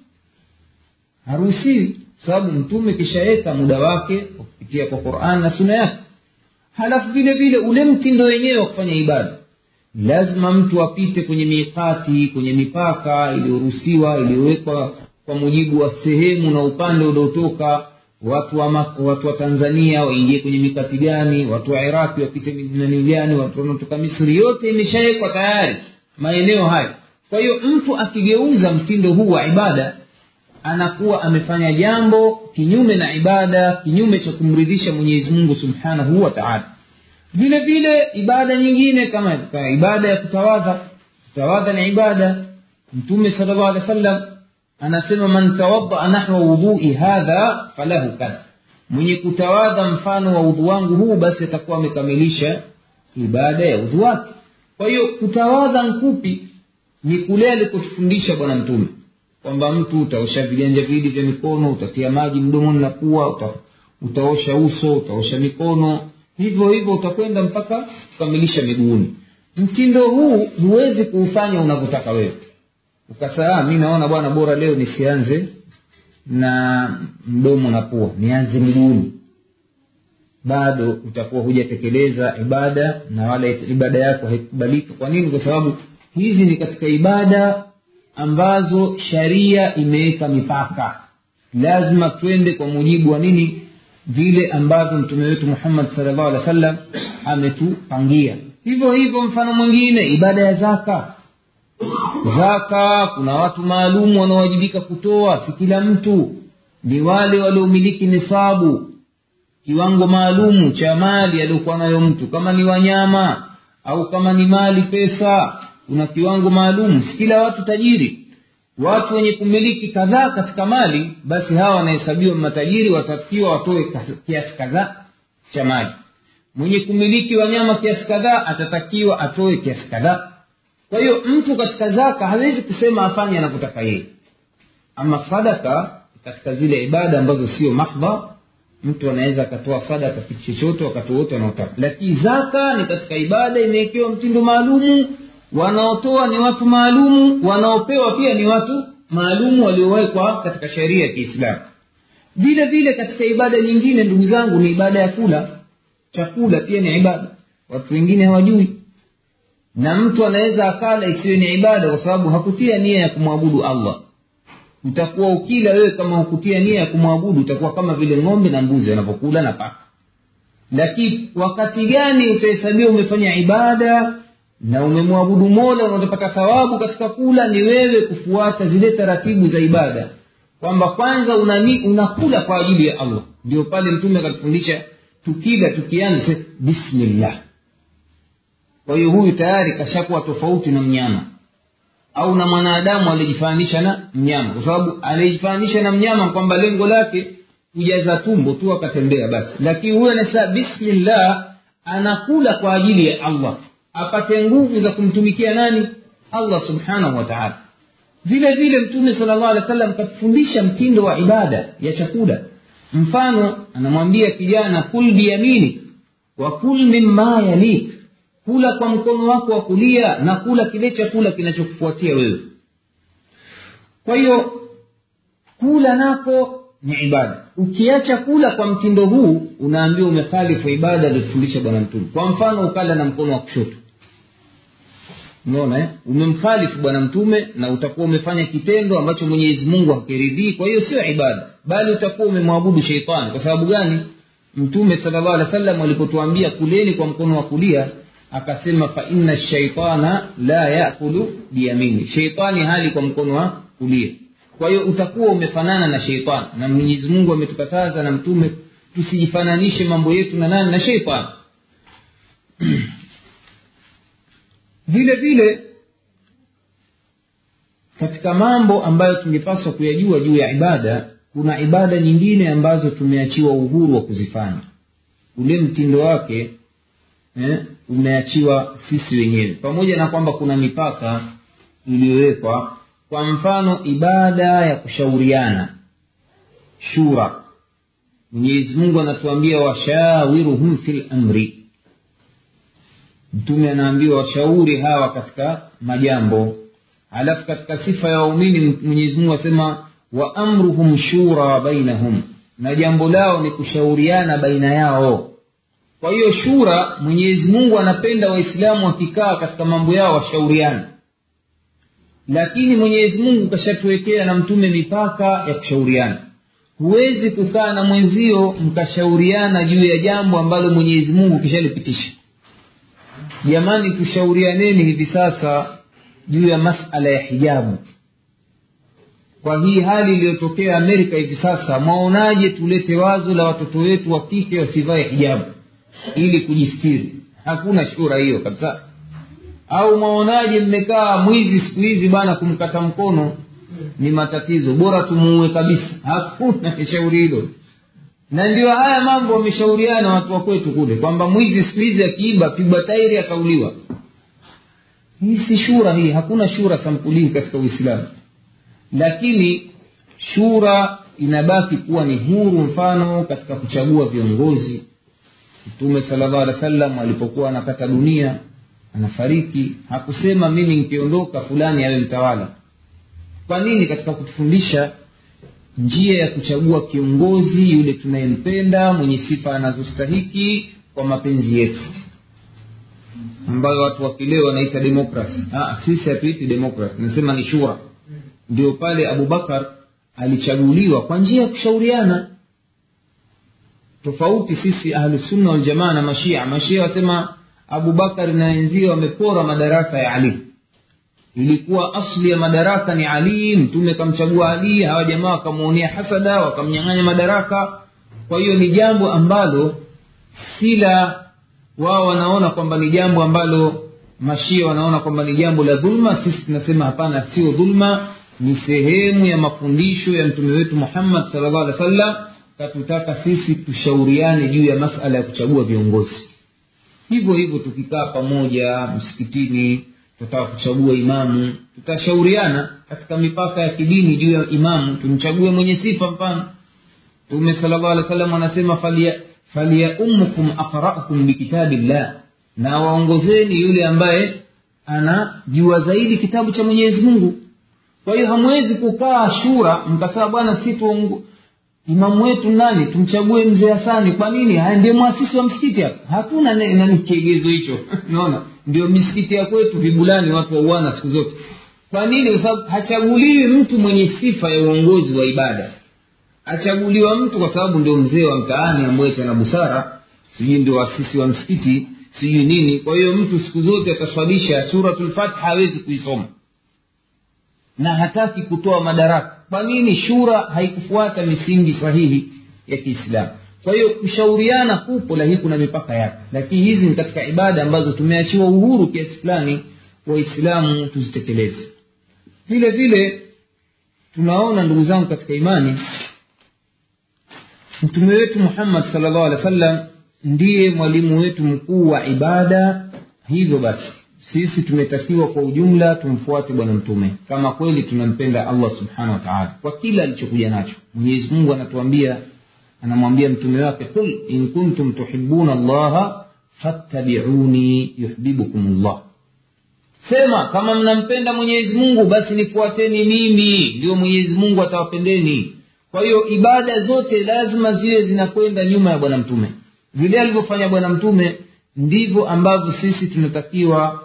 haruhusiwi. Sababu mtume kishaweka muda wake kwa kupitia kwa quran na suna yake. Halafu vile vile ule mtindo wenyewe wa kufanya ibada lazima mtu apite kwenye miqati kwenye mipaka iliyoruhusiwa iliyowekwa kwa mujibu wa sehemu na upande uliotoka. Watu wa, Maka, watu wa tanzania waingie kwenye mikati gani? Watu wa iraqi wapite nani gani? Watu wanaotoka misri yote imeshawekwa tayari maeneo hayo. Kwa hiyo mtu akigeuza mtindo huu wa ibada anakuwa amefanya jambo kinyume na ibada kinyume cha kumridhisha mwenyezi mungu subhanahu wa taala vile vile ibada nyingine kama, ibada ya kutawadha. Kutawadha ni ibada. Mtume sala llahu alehi wa sallam anasema man tawadaa nahwa wudui hadha falahu kadha. Mwenye kutawadha mfano wa udhu wangu huu basi atakuwa amekamilisha ibada ya udhu wake. Kwa hiyo kutawadha nkupi ni kule alikotufundisha bwana mtume kwamba mtu utaosha viganja viwili vya mikono utatia maji mdomoni na pua uta, utaosha uso utaosha mikono hivyo hivyo utakwenda mpaka kukamilisha miguuni. Mtindo huu huwezi kuufanya unavyotaka wewe. Ukasaa mi naona bwana bora leo nisianze na mdomo na pua nianze miguuni. Bado utakuwa hujatekeleza ibada na wala ibada yako haikubalika kwa nini? Kwa sababu hizi ni katika ibada ambazo sharia imeweka mipaka. Lazima twende kwa mujibu wa nini vile ambavyo mtume wetu muhammad salllah alih wa sallam ametupangia. Hivyo hivyo mfano mwingine ibada ya zaka. Zaka kuna watu maalum wanaowajibika kutoa si kila mtu. Ni wale waliomiliki nisabu kiwango maalumu cha mali aliyokuwa nayo mtu. Kama ni wanyama au kama ni mali pesa kuna kiwango maalum. Si kila watu tajiri watu wenye kumiliki kadhaa katika mali basi hawa wanahesabiwa matajiri watatakiwa watoe kiasi kadhaa cha mali. Mwenye kumiliki wanyama kiasi kadhaa atatakiwa atoe kiasi kadhaa. Kwa hiyo mtu katika zaka hawezi kusema afanye anavyotaka yeye. Ama sadaka katika zile ibada ambazo sio mahdha mtu anaweza akatoa sadaka kitu chochote wakati wote anaotaka. Lakini zaka ni katika ibada imewekewa mtindo maalumu wanaotoa ni watu maalumu wanaopewa pia ni watu maalumu waliowekwa katika sheria ya kiislamu. Vile vile katika ibada nyingine ndugu zangu ni ibada ya kula. Chakula pia ni ibada. Watu wengine hawajui. Na mtu anaweza akala isiwe ni ibada kwa sababu hakutia nia ya kumwabudu allah. Utakuwa ukila wewe kama hukutia nia ya kumwabudu utakuwa kama vile ng'ombe na mbuzi wanavyokula na paka. Lakini wakati gani utahesabiwa umefanya ibada na umemwabudu mola unazopata thawabu katika kula ni wewe kufuata zile taratibu za ibada. Kwamba kwanza unani, unakula kwa ajili ya allah. Ndio pale mtume akatufundisha tukila tukianze bismillah. Kwa hiyo huyu tayari kashakuwa tofauti na mnyama. Au na mwanadamu aliyejifananisha na mnyama. Kwa sababu aliyejifananisha na mnyama kwamba lengo lake kujaza tumbo tu akatembea basi. Lakini huyu anasema bismillah anakula kwa ajili ya allah apate nguvu za kumtumikia nani? Allah subhanahu wa taala. Vile vile mtume sala llahu alehi wa sallam katufundisha mtindo wa ibada ya chakula. Mfano anamwambia kijana kul biyaminik wa kul mimma yalik. Kula kwa mkono wako wa kulia na kula kile chakula kinachokufuatia wewe. Kwa hiyo kula nako ni ibada. Ukiacha kula kwa mtindo huu unaambiwa umekhalifu ibada aliyofundisha bwana mtume. Kwa mfano ukala na mkono wa kushoto unaona eh? umemkhalifu bwana mtume na utakuwa umefanya kitendo ambacho mwenyezi mungu hakiridhii kwa hiyo sio ibada bali utakuwa umemwabudu sheitani kwa sababu gani? Mtume salllah alehi wa sallam alipotuambia kuleni kwa mkono wa kulia akasema fa inna shaitana la yakulu biyamini. Sheitani hali kwa mkono wa kulia. Kwa hiyo utakuwa umefanana na sheitani na mwenyezi mungu ametukataza na mtume tusijifananishe mambo yetu na nani? Na sheitani vile vile katika mambo ambayo tungepaswa kuyajua juu ya ibada kuna ibada nyingine ambazo tumeachiwa uhuru wa kuzifanya. Ule mtindo wake eh, umeachiwa sisi wenyewe. Pamoja na kwamba kuna mipaka iliyowekwa kwa mfano ibada ya kushauriana shura. Mwenyezi mungu anatuambia washawiruhum fi lamri mtume anaambiwa washauri hawa katika majambo. Alafu katika sifa ya waumini mwenyezi mungu asema wa amruhum shura bainahum. Na jambo lao ni kushauriana baina yao. Kwa hiyo shura mwenyezi mungu anapenda waislamu wakikaa katika mambo yao washauriana lakini mwenyezi mungu kashatuwekea na mtume mipaka ya kushauriana. Huwezi kukaa na mwenzio mkashauriana juu ya jambo ambalo mwenyezi mungu kishalipitisha jamani tushaurianeni hivi sasa juu ya masala ya hijabu? Kwa hii hali iliyotokea amerika hivi sasa mwaonaje tulete wazo la watoto wetu wa kike wasivae hijabu ili kujistiri? Hakuna shura hiyo kabisa. Au mwaonaje mmekaa mwizi siku hizi bana kumkata mkono? Ni matatizo. Bora tumuue kabisa. Hakuna shauri hilo na ndio haya mambo wameshauriana watu wa kwetu kule kwamba mwizi siku hizi akiiba pigwa tairi akauliwa. Hii si shura hii hakuna shura sampulii katika uislamu. Lakini shura inabaki kuwa ni huru mfano katika kuchagua viongozi. Mtume salllah alehi wa sallam alipokuwa anakata dunia anafariki hakusema mimi nkiondoka fulani awe mtawala. Kwa nini katika kutufundisha njia ya kuchagua kiongozi yule tunayempenda mwenye sifa anazostahiki kwa mapenzi yetu. Ambayo watu wakileo wanaita demokrasi sisi hatuiti demokrasi nasema ni shura ndio pale abubakar alichaguliwa kwa njia ya kushauriana. Tofauti sisi ahlusunna waljamaa na mashia. Mashia wasema abubakar na wenzio wamepora madaraka ya ali ilikuwa asli ya madaraka ni ali mtume kamchagua ali hawa jamaa wakamwonea hasada wakamnyang'anya madaraka. Kwa hiyo ni jambo ambalo sila wao wanaona kwamba ni jambo ambalo mashia wanaona kwamba ni jambo la dhulma. Sisi tunasema hapana sio dhulma. Ni sehemu ya mafundisho ya mtume wetu muhammad salllah alih wa sallam katutaka sisi tushauriane juu ya masala ya kuchagua viongozi. Hivyo hivyo tukikaa pamoja msikitini tutataka kuchagua imamu. Tutashauriana katika mipaka ya kidini juu ya imamu. Tumchague mwenye sifa mfano. Mtume salllah alih salam anasema falyaummukum aqraukum bikitabillah na waongozeni yule ambaye anajua zaidi kitabu cha mwenyezi mungu. Kwa hiyo hamwezi kukaa shura mkasema bwana si imamu wetu nani? Tumchague mzee hasani. Kwa nini? Ndiye mwasisi wa msikiti hapa. Hatuna nani kiegezo hicho. Unaona ndio misikiti ya kwetu vibulani watu wauana siku zote. Kwa nini? Kwa sababu hachaguliwi mtu mwenye sifa ya uongozi wa ibada. Achaguliwa mtu kwa sababu ndio mzee wa mtaani ambaye na busara sijui ndio wasisi wa msikiti sijui nini. Kwa hiyo mtu siku zote ataswalisha suratulfatha hawezi kuisoma. Na hataki kutoa madaraka. Kwa nini? Shura haikufuata misingi sahihi ya kiislamu kwa hiyo kushauriana kupo lakini kuna mipaka yake. Lakini hizi ni katika ibada ambazo tumeachiwa uhuru kiasi fulani waislamu tuzitekeleze. Vile vile tunaona ndugu zangu katika imani mtume wetu muhammad salllah alih wa ndiye mwalimu wetu mkuu wa ibada. Hivyo basi sisi tumetakiwa kwa ujumla tumfuate bwana mtume. Kama kweli tunampenda allah subhanahu wa kwa kila alichokuja nacho. Mwenyezi mungu anatuambia anamwambia mtume wake qul in kuntum tuhibuna llaha fattabiuni yuhbibukum llah sema kama mnampenda mwenyezi mungu basi nifuateni mimi ndio mwenyezi mungu atawapendeni. Kwa hiyo ibada zote lazima ziwe zinakwenda nyuma ya bwana mtume. Vile alivyofanya bwana mtume ndivyo ambavyo sisi tunatakiwa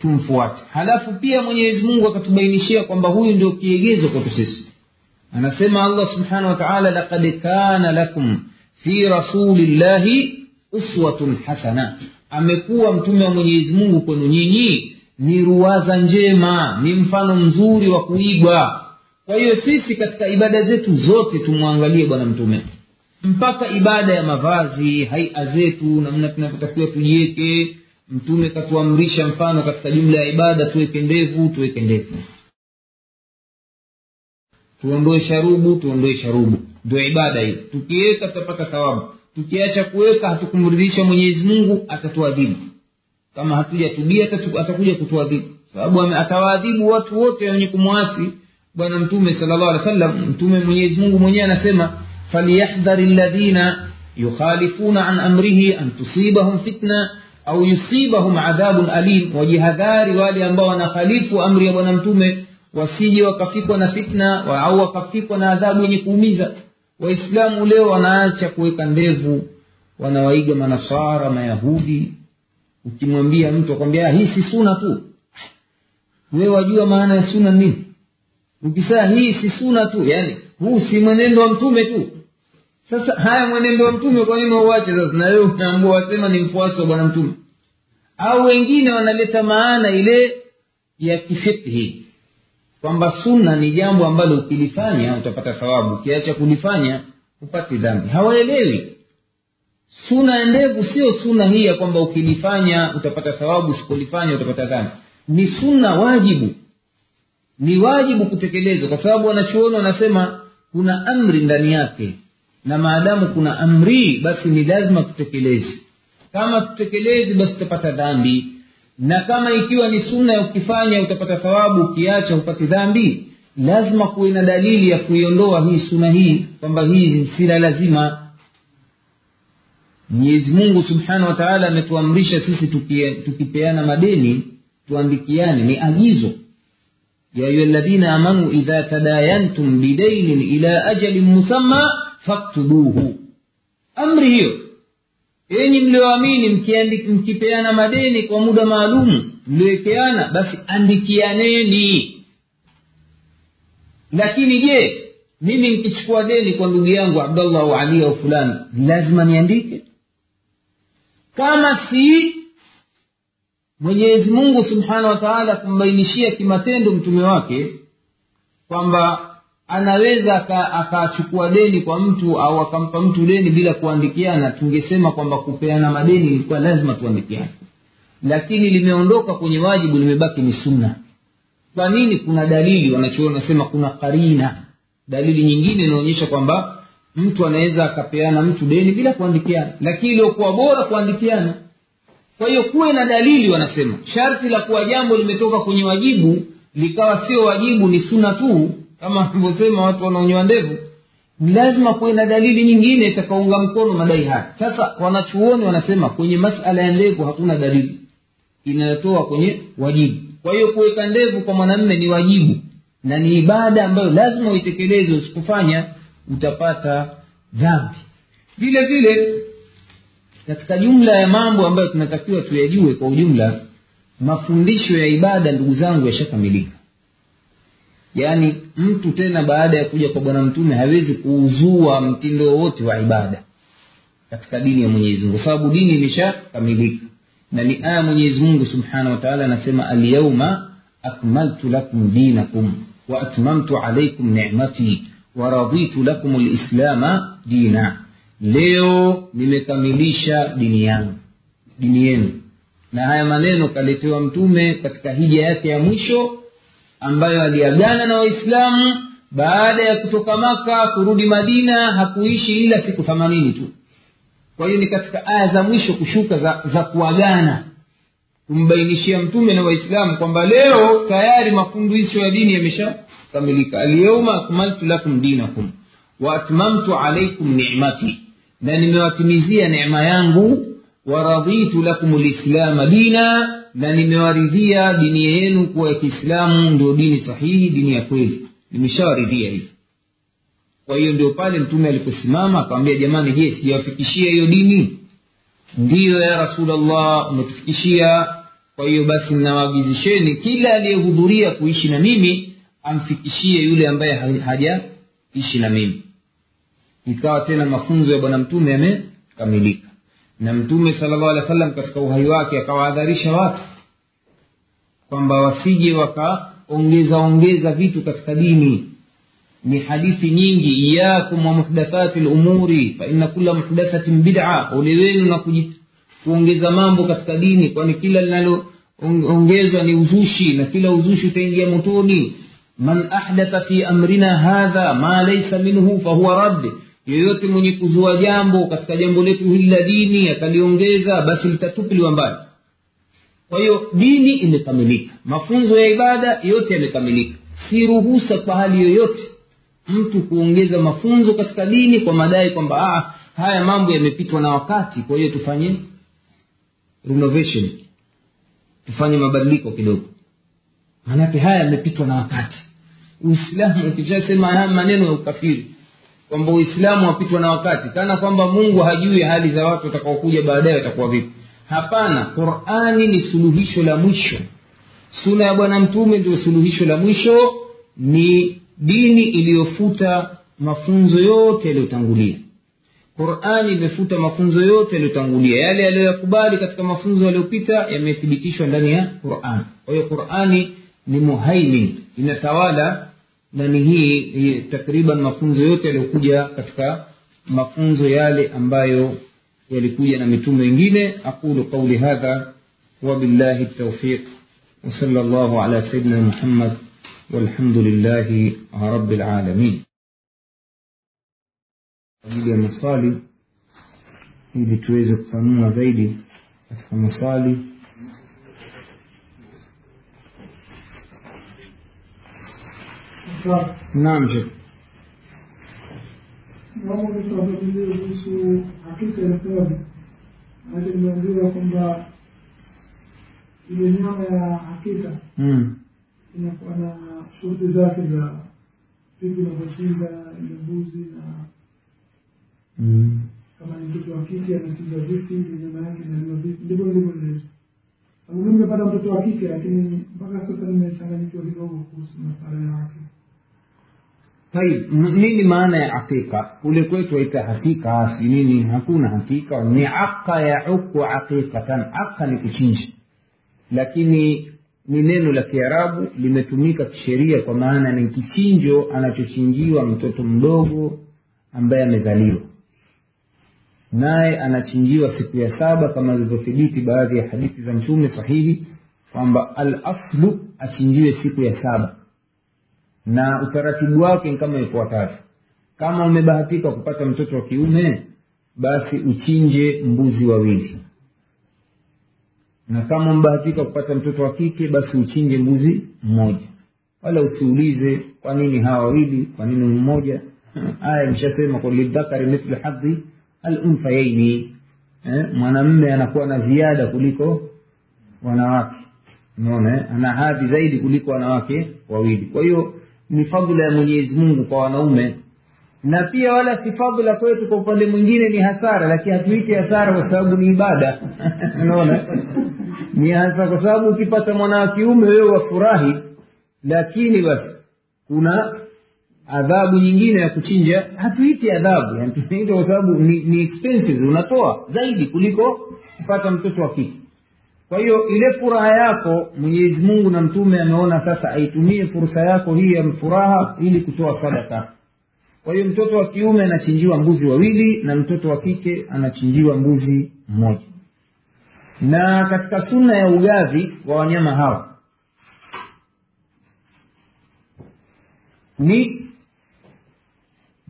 tumfuate. Halafu pia mwenyezi mungu akatubainishia kwamba huyu ndio kiegezo kwetu sisi anasema allah subhanahu wa taala lakad kana lakum fi rasulillahi uswatun hasana. Amekuwa mtume wa mwenyezi mungu kwenu nyinyi ni ruwaza njema ni mfano mzuri wa kuigwa. Kwa hiyo sisi katika ibada zetu zote tumwangalie bwana mtume. Mpaka ibada ya mavazi haia zetu namna tunavyotakiwa tujiweke mtume katuamrisha mfano katika jumla ya ibada tuweke ndevu tuweke ndevu tuondoe sharubu tuondoe sharubu. Ndio ibada hii. Tukiweka tutapata thawabu. Tukiacha kuweka hatukumridhisha mwenyezi mungu atatuadhibu. Kama hatujatubia atakuja kutuadhibu. Sababu atawaadhibu watu wote wenye kumwasi bwana mtume sala llahu wa mtume mwenyezi mungu mwenyewe anasema falyahdhari ladhina yukhalifuna an amrihi an tusibahum fitna au yusibahum adhabun alim. Wajihadhari wale ambao wanakhalifu amri ya bwana mtume wasije wakafikwa na fitna wa, au wakafikwa na adhabu yenye kuumiza. Waislamu leo wanaacha kuweka ndevu wanawaiga manasara mayahudi. Ukimwambia mtu akwambia hii si suna tu. We wajua maana ya suna nini? Ukisema hii si suna tu yani huu si mwenendo wa mtume tu. Sasa haya mwenendo wa mtume kwa nini wauache? Sasa na wewe unaambua wasema ni mfuasi wa bwana mtume. Au wengine wanaleta maana ile ya kifikhi kwamba sunna ni jambo ambalo ukilifanya utapata thawabu ukiacha kulifanya upati dhambi. Hawaelewi. Suna ya ndevu sio suna hii ya kwamba ukilifanya utapata thawabu usipolifanya utapata dhambi. Ni sunna wajibu. Ni wajibu kutekelezwa kwa sababu wanachuoni wanasema kuna amri ndani yake na maadamu kuna amri basi ni lazima tutekeleze. Kama tutekelezi basi tutapata dhambi na kama ikiwa ni sunna ya ukifanya utapata thawabu ukiacha hupati dhambi lazima kuwe na dalili ya kuiondoa hii suna hii kwamba hii si la lazima. Mwenyezi mungu subhanahu wa taala ametuamrisha sisi tukipeana madeni tuandikiane ni agizo. Ya ayuha ladhina amanu idha tadayantum bidainin ila ajalin musamma faktubuhu. Amri hiyo enyi mlioamini mkipeana madeni kwa muda maalum mliowekeana basi andikianeni. Lakini je mimi nikichukua deni kwa ndugu yangu abdallah au ali au fulani lazima niandike? Kama si mwenyezi mungu subhanahu wa taala kumbainishia kimatendo mtume wake kwamba anaweza akachukua deni kwa mtu au akampa mtu deni bila kuandikiana tungesema kwamba kupeana madeni ilikuwa lazima tuandikiane. Lakini limeondoka kwenye wajibu limebaki ni sunna. Kwa nini? Kuna dalili wanachoona kuna karina. Dalili nyingine inaonyesha kwamba mtu anaweza akapeana mtu deni bila kuandikiana. Lakini iliokuwa bora kuandikiana. Kwa hiyo kuwe na dalili wanasema. Sharti la kuwa jambo limetoka kwenye wajibu likawa sio wajibu ni suna tu kama wanavyosema watu wanaonyoa ndevu lazima kuwe na dalili nyingine itakaunga mkono madai haya. Sasa wanachuoni wanasema kwenye masala ya ndevu hakuna dalili inayotoa kwenye wajibu. Kwa hiyo kuweka ndevu kwa mwanamme ni wajibu na ni ibada ambayo lazima uitekeleze usikufanya utapata dhambi. Vile vile katika jumla ya mambo ambayo tunatakiwa tuyajue kwa ujumla mafundisho ya ibada ndugu zangu yashakamilika yaani mtu tena baada ya kuja kwa bwana mtume hawezi kuuzua mtindo wowote wa ibada katika dini ya mwenyezi mungu. Kwa sababu dini imeshakamilika. Na ni aya mwenyezi mungu subhanahu wataala anasema alyauma akmaltu lakum dinakum wa atmamtu alaikum nicmati waraditu lakum lislama dina. Leo nimekamilisha dini yangu dini yenu. Na haya maneno kaletewa mtume katika hija yake ya mwisho ambayo aliagana na waislamu baada ya kutoka maka kurudi madina hakuishi ila siku themanini tu. Kwa hiyo ni katika aya za mwisho kushuka za, za kuagana kumbainishia mtume na waislamu kwamba leo tayari mafundisho ya dini yameshakamilika. Alyauma akmaltu lakum dinakum waatmamtu alaikum nicmati na nimewatimizia necma yangu waraditu lakum lislama dina na nimewaridhia dini yenu kuwa ya kiislamu ndio dini sahihi dini ya kweli. Nimeshawaridhia hivi. Kwa hiyo ndio pale mtume aliposimama akawambia jamani je sijawafikishia hiyo dini? Ndiyo ya rasulllah umetufikishia. Kwa hiyo basi nawaagizisheni kila aliyehudhuria kuishi na mimi amfikishie yule ambaye hajaishi na mimi. Ikawa tena mafunzo ya bwana mtume yamekamilika na mtume salllah alih wa sallam katika uhai wake akawaadharisha watu kwamba wasije wakaongeza ongeza vitu katika dini. Ni hadithi nyingi iyakum wa muhdathati lumuri faina kula muhdathatin bida. Ole wenu na kuongeza mambo katika dini kwani kila linaloongezwa ni uzushi na kila uzushi utaingia motoni. Man ahdatha fi amrina hadha ma laisa minhu fahuwa radd yoyote mwenye kuzua jambo katika jambo letu hili la dini akaliongeza basi litatupiliwa mbali. Kwa hiyo dini imekamilika. Mafunzo ya ibada yote yamekamilika. Si ruhusa kwa hali yoyote mtu kuongeza mafunzo katika dini kwa madai kwamba ah, haya mambo yamepitwa na wakati kwa hiyo tufanye renovation. Tufanye mabadiliko kidogo. Maanake haya yamepitwa na wakati. Uislamu ukishasema haya maneno ya ukafiri kwamba uislamu wapitwa na wakati kana kwamba mungu hajui hali za watu watakaokuja baadaye watakuwa vipi. Hapana qurani ni suluhisho la mwisho. Suna ya bwana mtume ndio suluhisho la mwisho ni dini iliyofuta mafunzo yote yaliyotangulia. Qurani imefuta mafunzo yote yaliyotangulia. Yale yaliyoyakubali katika mafunzo yaliyopita yamethibitishwa ndani ya qurani kwa hiyo qurani ni muhaimin inatawala nani hii, hii takriban mafunzo yote yaliyokuja katika mafunzo yale ambayo yalikuja na mitume wengine aqulu qauli hadha wabillahi taufiq وصلى الله على سيدنا محمد والحمد لله رب العالمين ajili ya maswali ili tuweze kufanua zaidi katika maswali naam shekh naomba tufafanulie kuhusu hakika ya thawabu. Maana nimeambiwa kwamba ile nyama ya hakika mm. inakuwa na shughuli zake za vipi inavyochinja ile mbuzi na Mm. kama ni mtoto wa kike anachinja vipi, nyama yake inaliwa vipi, ndivyo nilivyoelezwa. Sasa mimi nimepata mtoto wa kike, lakini mpaka sasa nimechanganyikiwa kidogo kuhusu masala ya hakika. M- nini maana ya aqiqa kule kwetu waita hakika si nini? Hakuna hakika. Ni aqa ya uku aqiqatan aqa ni kuchinja. Lakini ni neno la kiarabu limetumika kisheria kwa maana ni kichinjo anachochinjiwa mtoto mdogo ambaye amezaliwa. Naye anachinjiwa siku ya saba kama ilivyothibiti baadhi ya hadithi za mtume sahihi kwamba al aslu achinjiwe siku ya saba na utaratibu wake kama ifuatavyo. Kama umebahatika kupata mtoto wa kiume basi uchinje mbuzi wawili. Na kama umebahatika kupata mtoto wa kike basi uchinje mbuzi mmoja. Wala usiulize kwa nini hawa wawili? Kwa nini mmoja? Aya imeshasema lidhakari mithlu hadhi alunfayaini eh, mwanamme anakuwa na ziada kuliko wanawake. Unaona eh? ana hadhi zaidi kuliko wanawake wawili. Kwa hiyo ni fadhila ya mwenyezi mungu kwa wanaume. Na pia wala si fadhila kwetu kwa upande mwingine ni hasara lakini hatuiti hasara kwa sababu ni ibada. Unaona? Ni hasa kwa sababu ukipata mwana wa kiume wewe wafurahi lakini basi kuna adhabu nyingine ya kuchinja. Hatuiti adhabu tunaita kwa sababu ni, ni expenses unatoa zaidi kuliko kupata mtoto wa kike kwa hiyo ile furaha yako mwenyezi mungu na mtume ameona sasa aitumie fursa yako hii ya furaha ili kutoa sadaka. Kwa hiyo mtoto wa kiume anachinjiwa mbuzi wawili na mtoto wa kike anachinjiwa mbuzi mmoja. Na katika sunna ya ugavi wa wanyama hawa ni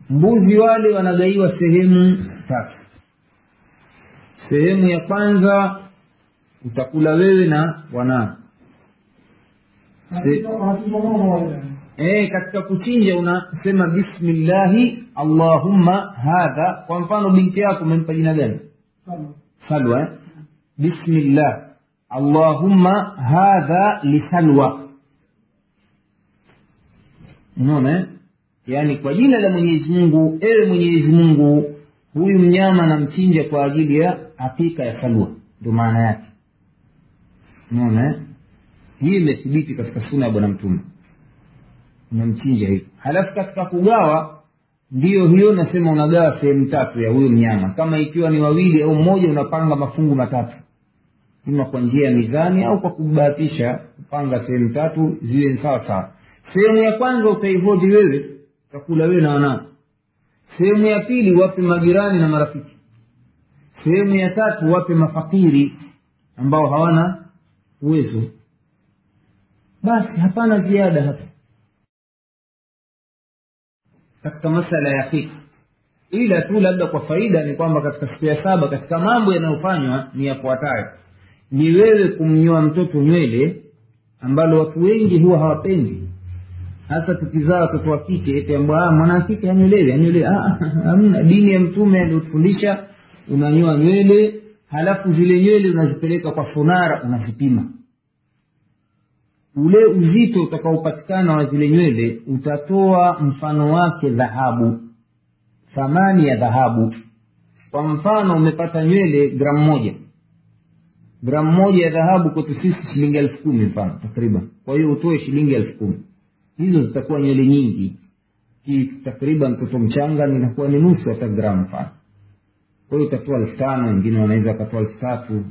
mbuzi wale wanagaiwa sehemu tatu. Sehemu ya kwanza utakula wewe na wanao. Se- Wanachinja mama wale yani. e, katika kuchinja unasema bismillahi allahumma hadha. Kwa mfano binti yako umempa jina gani? Salwa. Eh? bismillah. Allahumma hadha lisalwa unaona eh? yaani kwa jina la mwenyezi mungu ewe mwenyezi mungu huyu mnyama namchinja kwa ajili ya hakika ya salwa. Ndio maana yake unaona eh? hii imethibiti katika suna ya bwana mtume. Unamchinja hivi halafu katika kugawa ndiyo hiyo nasema unagawa sehemu tatu ya huyo mnyama. Kama ikiwa ni wawili au mmoja unapanga mafungu matatu. Ima kwa njia ya mizani au kwa kubahatisha kupanga sehemu tatu ziwe sawa sawa. Sehemu ya kwanza utaihodhi wewe utakula wewe na wanao sehemu ya pili wape majirani na marafiki. Sehemu ya tatu wape mafakiri ambao hawana uwezo. Basi hapana ziada hapa. Katika masala ya fiki ila tu labda kwa faida ni kwamba katika siku ya saba katika mambo yanayofanywa ni yafuatayo. Ni wewe kumnyoa mtoto nywele ambalo watu wengi huwa hawapendi. Hasa tukizaa watoto wa kike mwana mwanakike anyolewe anyolewe hamna. Dini ya mtume aliyotufundisha unanyoa nywele halafu zile nywele unazipeleka kwa sonara unazipima. Ule uzito utakaopatikana wa zile nywele utatoa mfano wake dhahabu thamani ya dhahabu. Kwa mfano umepata nywele gramu moja. Gramu moja ya dhahabu kwetu sisi shilingi elfu kumi mfano takriban. Kwa hiyo utoe shilingi elfu kumi. Hizo zitakuwa nywele nyingi. Takriban mtoto mchanga ninakuwa ni nusu hata gramu mfano kwa hiyo utatoa elfu tano wengine wanaweza wakatoa elfu tatu.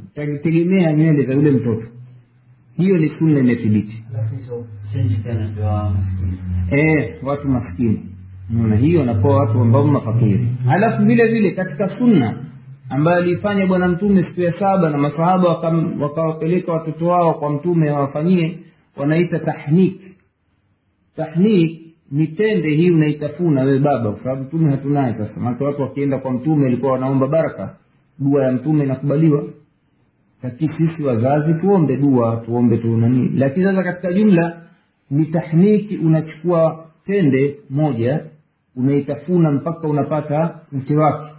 Tegemea nywele za yule mtoto. Hiyo ni sunna imethibiti. E, watu maskini. Naona hiyo nakuwa watu ambao mafakiri. Halafu vile vile katika sunna ambayo aliifanya bwana mtume siku ya saba na masahaba wakawapeleka waka watoto wao kwa mtume wawafanyie wanaita tahnik. Tahnik ni tende hii unaitafuna wewe baba kwa sababu mtume hatunaye sasa. Maana watu wakienda kwa mtume walikuwa wanaomba baraka. Dua ya mtume inakubaliwa. Lakini sisi wazazi tuombe dua tuombe tu nani. Lakini sasa katika jumla ni tahniki unachukua tende moja unaitafuna mpaka unapata ute wake.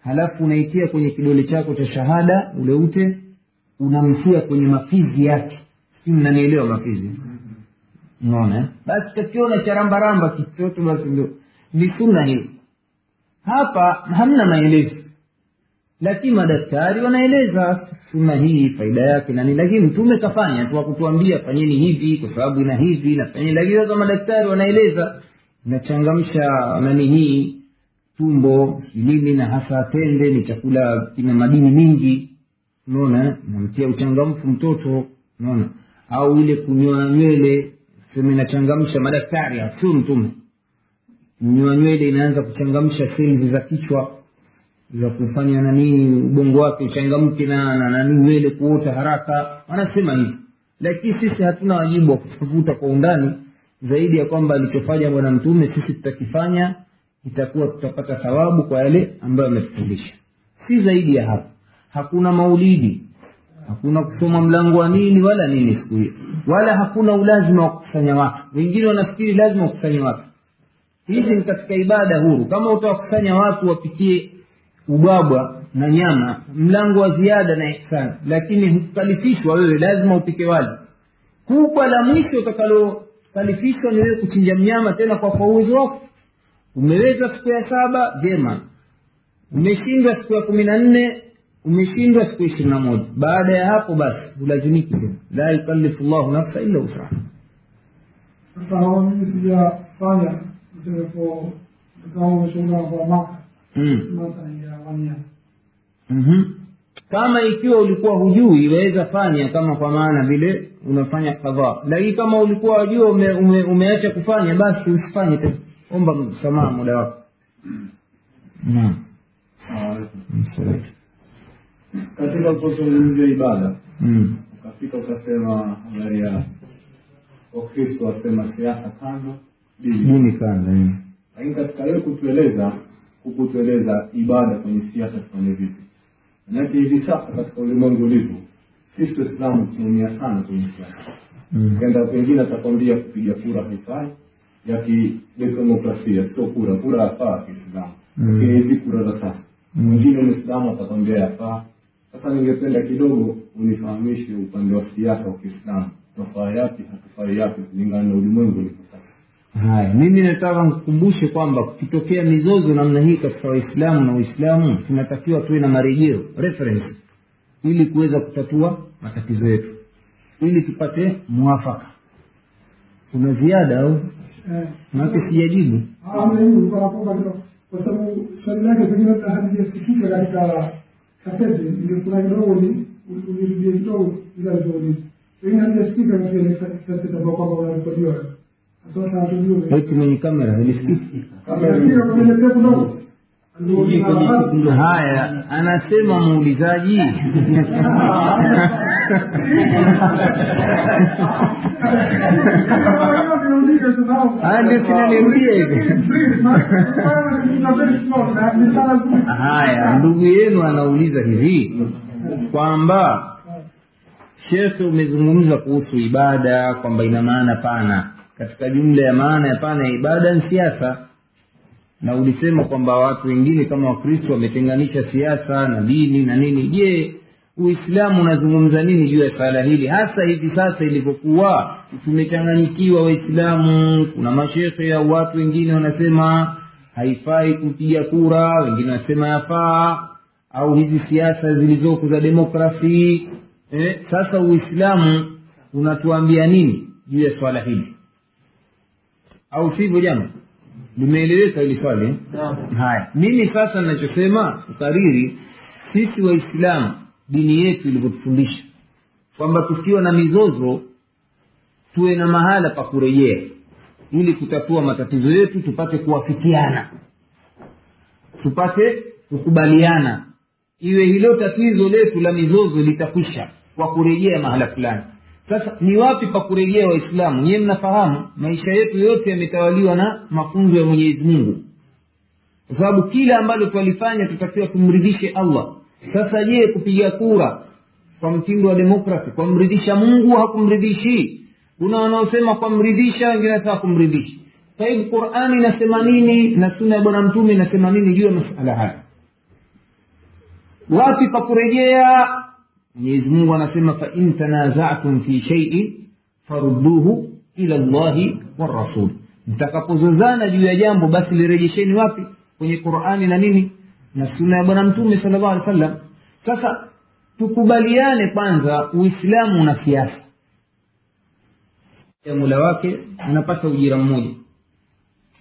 Halafu unaitia kwenye kidole chako cha shahada ule ute unamtia kwenye mafizi yake. Si mnanielewa mafizi unaona eh? basi takiona cha rambaramba basi ndio ni sunna hii hapa hamna maelezo. Lakini madaktari wanaeleza sunna hii faida yake nani lakini mtume kafanya tu akutuambia fanyeni hivi kwa sababu ina hivi nafanyeni lakini sasa madaktari wanaeleza inachangamsha nani hii tumbo nini na hasa tende ni chakula kina madini mingi. Unaona namtia uchangamfu mtoto unaona. Au ile kunywa nywele sema inachangamsha madaktari sio mtume kunyoa nywele inaanza kuchangamsha seli za kichwa za kufanya nanii ubongo wake uchangamke na na nani nywele kuota haraka. Wanasema hivi. Lakini sisi hatuna wajibu wa kutafuta kwa undani zaidi ya kwamba alichofanya bwana mtume sisi tutakifanya itakuwa tutapata thawabu kwa yale ambayo ametufundisha. Si zaidi ya hapo. Hakuna maulidi hakuna kusoma mlango wa nini wala nini siku hiyo. Wala hakuna ulazima wa kukusanya watu. Wengine wanafikiri lazima wakusanya watu. Hizi ni katika ibada huru. Kama utawakusanya watu wapikie ubwabwa na nyama mlango wa ziada na ihsani. Lakini hukukalifishwa wewe lazima upike wali. Kubwa la mwisho utakalokalifishwa ni wewe kuchinja mnyama tena kwa kwa uwezo wako. Umeweza siku ya saba vyema. Umeshindwa siku ya kumi na nne umeshindwa siku ishirini na moja. Baada ya hapo basi hulazimiki tena. La yukalifu llahu nafsa illa usaha sasa hawa mimi sijafanya tuseme po kama kwa ikiwa ulikuwa hujui waweza fanya kama kwa maana vile unafanya kadhaa lakini kama ulikuwa wajua ume, ume, umeacha kufanya basi usifanye tena. Omba msamaha muda wako. Naam. Msalatu. Katika kuzungumzia ibada. Mm. ukafika ukasema habari ya wakristo wasema siasa kando dini. Kando mm. lakini katika wewe kutueleza hukutueleza ibada kwenye siasa tufanye vipi. Manake hivi sasa katika ulimwengu ulivyo sisi waislamu tunaumia sana kwenye siasa. Mm. kenda pengine atakwambia kupiga kura haifai ya kidemokrasia sio kura. Kura yafaa kiislamu Mm. lakini hizi kura za sasa. Mwingine mwislamu atakwambia yafaa sasa ningependa kidogo unifahamishe upande wa siasa wa kiislamu. Tunafaa yapi hatufai yapi kulingana na ulimwengu ulipo sasa. Haya mimi nataka nikukumbushe kwamba kukitokea mizozo namna hii katika waislamu na uislamu tunatakiwa tuwe na marejeo reference ili kuweza kutatua matatizo yetu. Ili tupate mwafaka. Kuna ziada au? Maake sijajibu. Kwa kwamba kidogo. Kwa sababu swali lake pengine hata katika kaseti ndio kuna kidogo ni ulirudia kidogo bila alivyouliza pengine halijasikika katika kaseti ambayo kwamba unarekodiwa sasa hatujui eti mwenye kamera ilisikiki Halijasikika kwenye tape ndogo haya anasema muulizaji hivi. Haya ndugu yenu anauliza hivi kwamba shekhe umezungumza kuhusu ibada kwamba ina maana pana. Katika jumla ya maana ya pana ya ibada ni siasa. Na ulisema kwamba watu wengine kama wakristo wametenganisha siasa na dini na nini. Je uislamu unazungumza nini juu ya swala hili? Hasa hivi sasa ilivyokuwa tumechanganyikiwa waislamu. Kuna mashekhe au watu wengine wanasema haifai kupiga kura wengine wanasema yafaa. Au hizi siasa zilizoko za demokrasi. Eh, sasa uislamu unatuambia nini juu ya swala hili? Au sivyo jama limeeleweka hili swali eh? haya mimi sasa ninachosema ukariri sisi waislamu dini yetu ilivyotufundisha. Kwamba tukiwa na mizozo tuwe na mahala pa kurejea ili kutatua matatizo yetu tupate kuwafikiana tupate kukubaliana. Iwe hilo tatizo letu la mizozo litakwisha kwa kurejea mahala fulani. Sasa ni wapi pa kurejea waislamu? Nyiwe mnafahamu maisha yetu yote yametawaliwa na mafunzo ya mwenyezi mungu. Kwa sababu kila ambalo twalifanya tutakiwa tumridhishe allah sasa je kupiga kura kwa mtindo wa demokrasi kwamridhisha mungu hakumridhishi? Kuna wanaosema kwamridhisha wengine wanasema kumridhishi. Sahibu qurani inasema nini na suna ya bwana mtume inasema nini juu ya masala haya? Wapi pa kurejea? Mwenyezi mungu anasema fain tanazatum fi sheii farudduhu ila llahi warasul mtakapozozana juu ya jambo basi lirejesheni wapi? Kwenye qurani na nini na sunna ya bwana mtume sala llahu alih wa sallam sasa tukubaliane kwanza uislamu una siasa. Ya mula wake anapata ujira mmoja.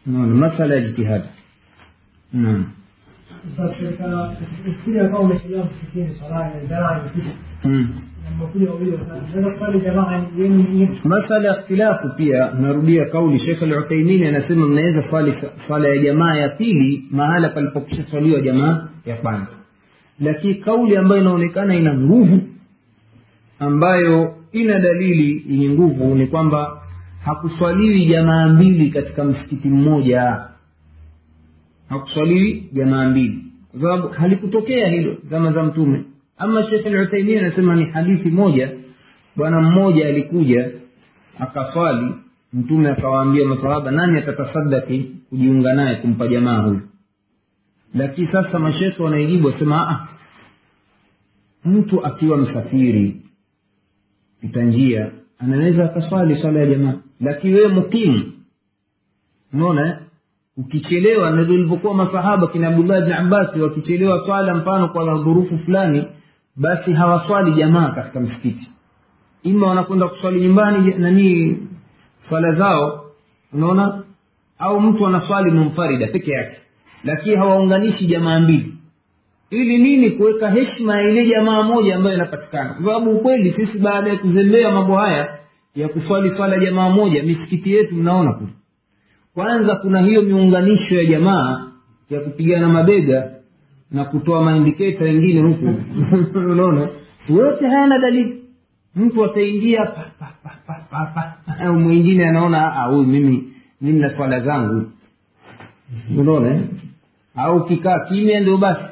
Naona masala ya jitihada. Naam. Sasa katika swala ya masala ya ikhtilafu pia narudia kauli shekh aluthaimini anasema mnaweza swali swala ya jamaa ya pili mahala palipokisha swaliwa jamaa ya kwanza. Lakini kauli ambayo inaonekana ina nguvu ambayo ina dalili yenye nguvu ni kwamba hakuswaliwi jamaa mbili katika msikiti mmoja. Hakuswaliwi jamaa mbili. Kwa sababu halikutokea hilo zama za mtume ama shekh aluthaimini anasema ni hadithi moja bwana mmoja alikuja akaswali mtume akawaambia masahaba nani atatasadaki kujiunga naye kumpa jamaa huyu? Lakini sasa mashekhe wanaijibu wasema "Ah, mtu akiwa msafiri pita njia anaweza akaswali swala ya jamaa. Lakini wewe mukimu unaona ukichelewa ndio ilivyokuwa masahaba kina abdullah bni abbasi wakichelewa swala mfano kwa dhurufu fulani basi hawaswali jamaa katika msikiti. Ima wanakwenda kuswali nyumbani nani swala zao unaona? Au mtu anaswali mumfarida peke yake lakini hawaunganishi jamaa mbili. Ili nini? Kuweka heshima ya ile jamaa moja ambayo inapatikana. Kwa sababu ukweli sisi baada ya kuzembea mambo haya ya kuswali swala jamaa moja misikiti yetu mnaona kule. Kwanza kuna hiyo miunganisho ya jamaa ya kupigana mabega na kutoa maindiketa wengine huku. Unaona? Yote hayana dalili. Mtu ataingia mwingine anaona "Ah, huyu mimi mimi na swala zangu. Unaona? Au kikaa kimya ndio basi.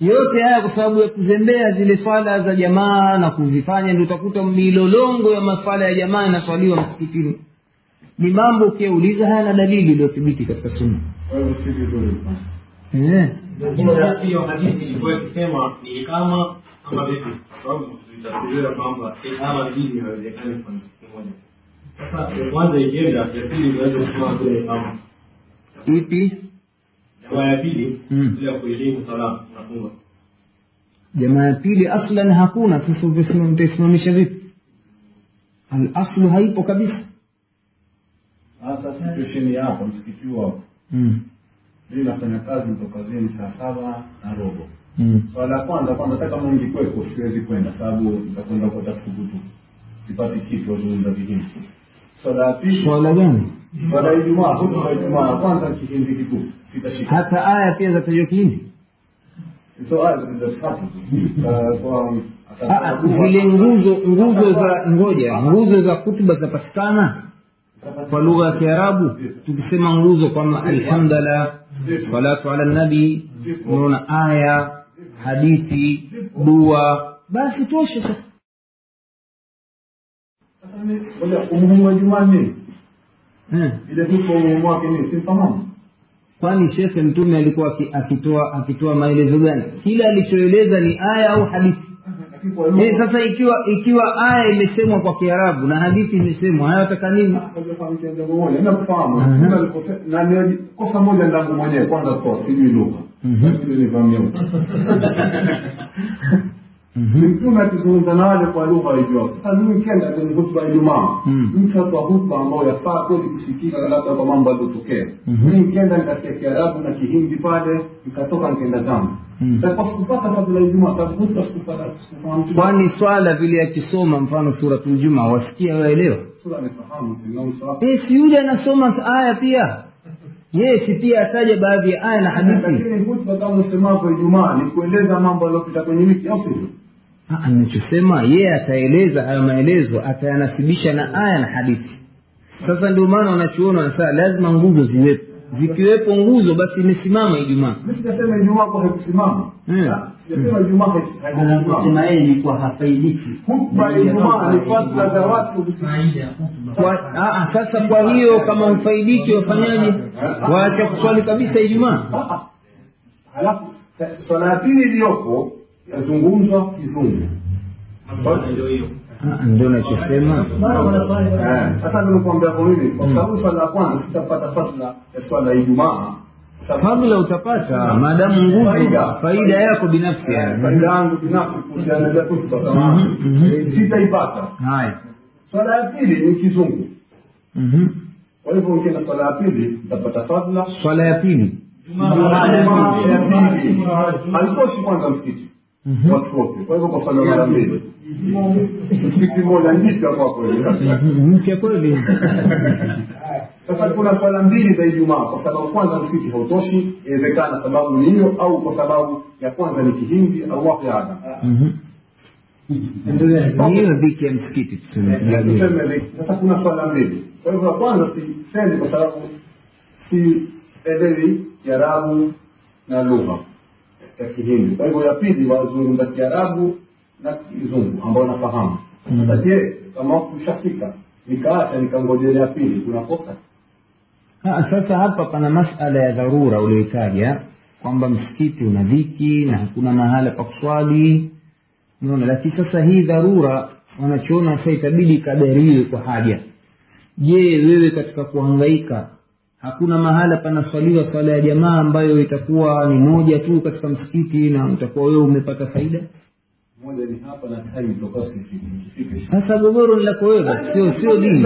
Yote haya kwa sababu ya kuzembea zile swala za jamaa na kuzifanya ndio utakuta milolongo ya maswala ya jamaa inaswaliwa msikitini. Ni mambo ukiauliza hayana dalili iliyothibiti katika sunna Eh. hiyo hadithi ilikuwa ikisema ni ikama ama vipi? Kwa sababu tutafsiriwa kwamba ikama na inawezekana kwa kitu kimoja sasa ya kwanza ikienda ya pili inaweza kusimama kule ikama ipi? Jamaa ya pili Mm. bila kuelimu sala unafunga jamaa ya pili aslan hakuna. Sasa utasimam- utaisimamisha vipi? Alaslu haipo kabisa. Sasa situation ya hapa mimi nafanya kazi kazini saa saba na robo. Mm. Swala la kwanza hata kama ningekuwepo siwezi kwenda, sababu nitakwenda kwa tafukutu, sipati kitu wazungumza kihindi. Swala ya pili, swala gani? Swala Ijumaa, hutuba Ijumaa ya kwanza kihindi kikuu kitashika hata aya pia zatajwa kihindi? Hizo aya kwa kwa Ah, ah, zile nguzo nguzo za ngoja nguzo za kutuba zinapatikana kwa lugha ya kiarabu tukisema nguzo kwama alhamdulillah salatu ala nabi. Unaona aya hadithi dua. Basi tosha sasa. Umuhimu wa nini? ile umuhimu wake simfahamu kwani shekhe mtume alikuwa akitoa akitoa maelezo gani? Kile alichoeleza ni aya au hadithi eh, sasa ikiwa ikiwa aya imesemwa kwa kiarabu na hadithi imesemwa hayataka nini? Na kosa moja ndangu mwenyewe kwanza kwa sijui lugha mtume akizungumza na wale kwa lugha waijua? Sasa mimi kenda kwenye hutuba ya ijumaa mtu atoa hutuba ambayo yafaa kweli kusikika labda kwa mambo yaliyotokea. Mimi nkenda nikasikia kiarabu na kihindi pale nikatoka nikaenda zangu kwani swala vile akisoma mfano suratul juma wasikia waelewa eh, si yule anasoma aya pia? Yeye si pia ataja baadhi ya aya na hadithi? Lakini hutuba kama usemavyo ijumaa ni kueleza mambo yaliyopita kwenye wiki au sivyo Ah, ninachosema yeye ataeleza hayo maelezo atayanasibisha na aya na hadithi. Sasa ndio maana wanachuona wanasema lazima nguzo ziwepo. Zikiwepo nguzo basi imesimama ijumaa. Yeye hafaidiki. Sasa kwa hiyo kama ufaidiki wafanyaje? Waacha kuswali kabisa ijumaa. Ah, ah. halafu sa- swala ya pili iliyopo yazungumzwa kizungu. Ndio nachosema sasa nimekuambia kwa nini kwa sababu swala la kwanza sitapata fadla ya swala ya ijumaa. Fadhila utapata maadamu nguvu Faida. yako binafsi faida yangu binafsi kuhusiana na kama Mhm, mhm. eh, sitaipata. Haya swala ya pili ni kizungu. Mhm. kwa hivyo ukienda swala ya pili utapata fadhila. Swala ya pili. Haitoshi kwanza msikiti. Mhm. Watu wote kwa hivyo kwa swala mara mbili msikiti mmoja njipya kwako hiyo. Mpya kweli sasa kuna swala mbili za ijumaa kwa sababu kwanza msikiti hautoshi inawezekana sababu ni hiyo au kwa sababu ya kwanza ni kihindi au wakiada hiyo dhiki ya msikiti tuseme tuseme hivi. sasa kuna swala mbili kwa hivyo kwanza sisemi kwa sababu sielewi kiarabu na lugha ya kihindi. Kwa hivyo ya pili wazungumza kiarabu na kizungu ambao nafahamu. Sasa je kama wakati ushafika nikaacha nikangojelea pili kuna kosa? Sasa hapa pana masala ya dharura ulioitaja kwamba msikiti una dhiki na hakuna mahala pa kuswali. Unaona lakini sasa hii dharura wanachoona sasa itabidi ikadariwe kwa haja. Je wewe katika kuhangaika hakuna mahala panaswaliwa swala ya jamaa ambayo itakuwa ni moja tu katika msikiti na utakuwa wewe umepata faida? Sasa gogoro ni lako wewe sio sio dini.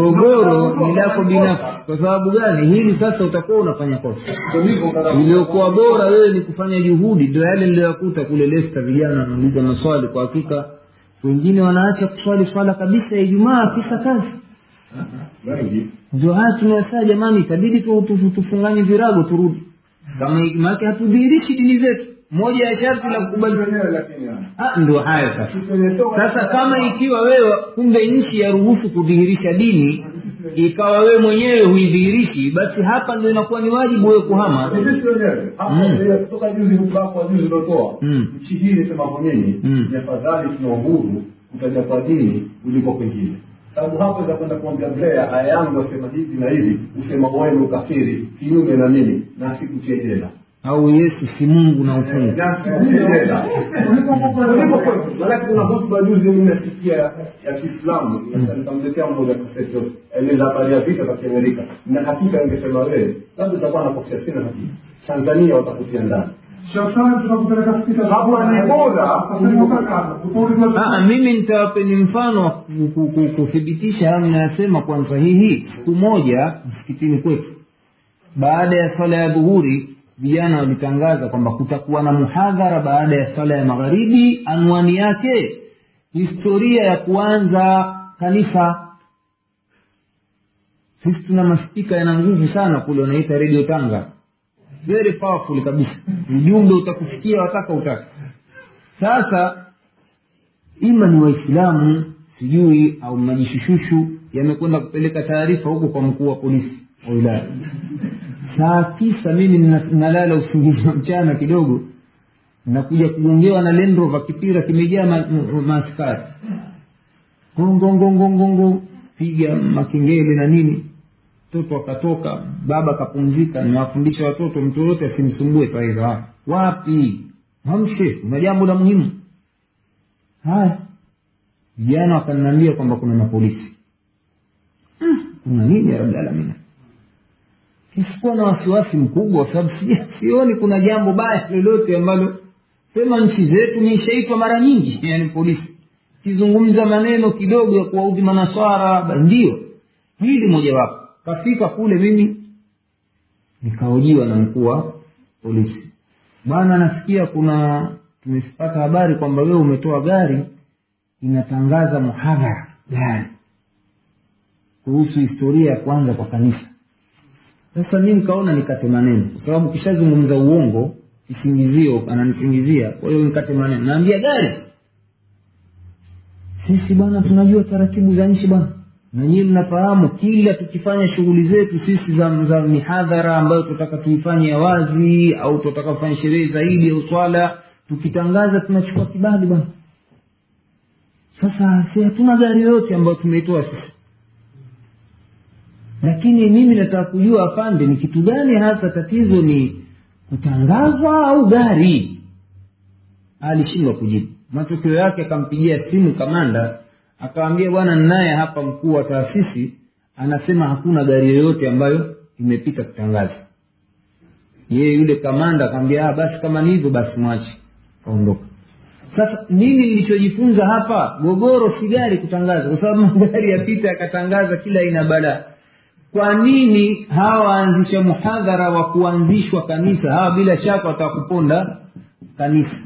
gogoro ni lako binafsi. Kwa sababu gani? Hili sasa utakuwa unafanya kosa. Iliyokuwa bora wewe ni kufanya juhudi ndo yale niliyoyakuta kule lesta vijana wanauliza maswali. Kwa hakika wengine wanaacha kuswali swala kabisa ya ijumaa kisa kazi ndio haya tunayasaa jamani itabidi tu, tu, virago turudi. Kama maake hatudhihirishi dini zetu. Moja ya sharti la kukubali haya. Ah, sasa. Sio- sasa kama ikiwa wewe kumbe nchi yaruhusu kudhihirisha dini ikawa wewe mwenyewe huidhihirishi basi hapa ndio inakuwa ni wajibu wewe kuhama. Mm. ndio kutoka juzi hotuba juzi uliotoa Mm. nchi hii nisema kwa nini? Ni afadhali tuna uhuru kutaja kwa dini kuliko kwengine sababu hapo za kwenda kuambia Blair aya yangu asema hivi na hivi usema wenu kafiri kinyume na mimi na sikutie jela. Au yesu si mungu na ufungu Maanake kuna hutuba juzi nimesikia ya Kiislamu nikamletea mmoja kaseti eleza habari ya vita vya Kiamerika. Na hakika ingesema wewe labda itakuwa nakosea sina hakika. Tanzania watakutia ndani mimi nitawapeni mfano kuthibitisha hayo ninayosema kwa sahihi siku moja msikitini kwetu baada ya swala ya dhuhuri vijana walitangaza kwamba kutakuwa na muhadhara baada ya swala ya magharibi anwani yake historia ya kuanza kanisa sisi tuna maspika yana nguvu sana kule wanaita redio tanga very powerful kabisa. Ujumbe utakufikia wataka utaka sasa ima ni waislamu sijui au majishushushu yamekwenda kupeleka taarifa huko kwa mkuu wa polisi wa wilaya. Saa tisa mimi nalala usingizi wa mchana kidogo nakuja kugongewa na lendrova kipira kimejaa ma- ma- maaskari gongongongongongo piga makengele na nini mtoto akatoka baba akapumzika niwafundisha watoto mtu yoyote asimsumbue saa wapi? Amshe una jambo la muhimu. Haya. Vijana wakaniambia kwamba kuna mapolisi. "Hmm, kuna nini ya alamina na wasiwasi mkubwa kwa sababu sioni kuna jambo baya lolote ambalo sema nchi zetu nishaitwa mara nyingi. Yani polisi. Kizungumza maneno kidogo ya kuwaudhi manaswara ndio. Hili mojawapo kafika kule mimi nikaojiwa na mkuu wa polisi. Bwana nasikia kuna tumepata habari kwamba wewe umetoa gari inatangaza muhadhara gari kuhusu historia ya kwanza kwa kanisa. Sasa mi nikaona nikate maneno kwa sababu kishazungumza uongo kisingizio ananisingizia kwa hiyo nikate maneno. Naambia gari. Sisi bwana tunajua taratibu za nchi bwana na nyinyi mnafahamu kila tukifanya shughuli zetu sisi za, za mihadhara ambayo tunataka tuifanye ya wazi au tunataka kufanya sherehe zaidi au swala tukitangaza tunachukua kibali bwana. Sasa si hatuna gari yoyote ambayo tumeitoa sisi. Lakini mimi nataka kujua afande ni kitu gani hasa tatizo ni kutangazwa au gari? Alishindwa kujibu. Matokeo yake akampigia simu kamanda akawambia bwana ninaye hapa mkuu wa taasisi anasema hakuna gari yoyote ambayo imepita kutangaza yeye yule kamanda akamwambia "Ah, basi kama ni hivyo basi mwache. Kaondoka. Sasa nini nilichojifunza hapa? Gogoro si gari kutangaza kwa sababu magari yapita yakatangaza kila aina balaa. Kwa nini hawa waanzisha muhadhara wa kuanzishwa kanisa? Hawa bila shaka watakuponda kanisa.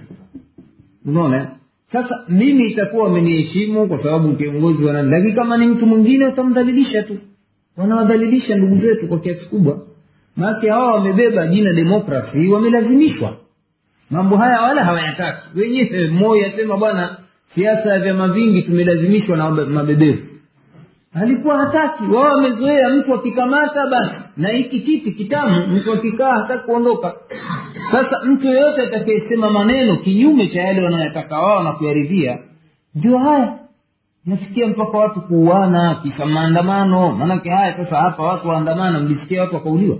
Unaona? Sasa mimi itakuwa wameniheshimu kwa sababu kiongozi wa lakini kama ni mtu mwingine watamdhalilisha tu. Wanawadhalilisha ndugu zetu kwa kiasi kubwa. Maake hawa wamebeba jina demokrasi wamelazimishwa. Mambo haya wala hawayataki. Wenyewe moyo asema bwana siasa ya vyama vingi tumelazimishwa na mabebevu alikuwa hataki. Wao wamezoea mtu akikamata basi. Na hiki kiti kitamu mtu akikaa hataki kuondoka sasa mtu yeyote atakayesema maneno kinyume cha yale wanayotaka wao na kuyaridhia ndio haya nafikia mpaka watu kuuana kisa maandamano. Maanake haya sasa hapa watu waandamana mlisikia watu wakauliwa.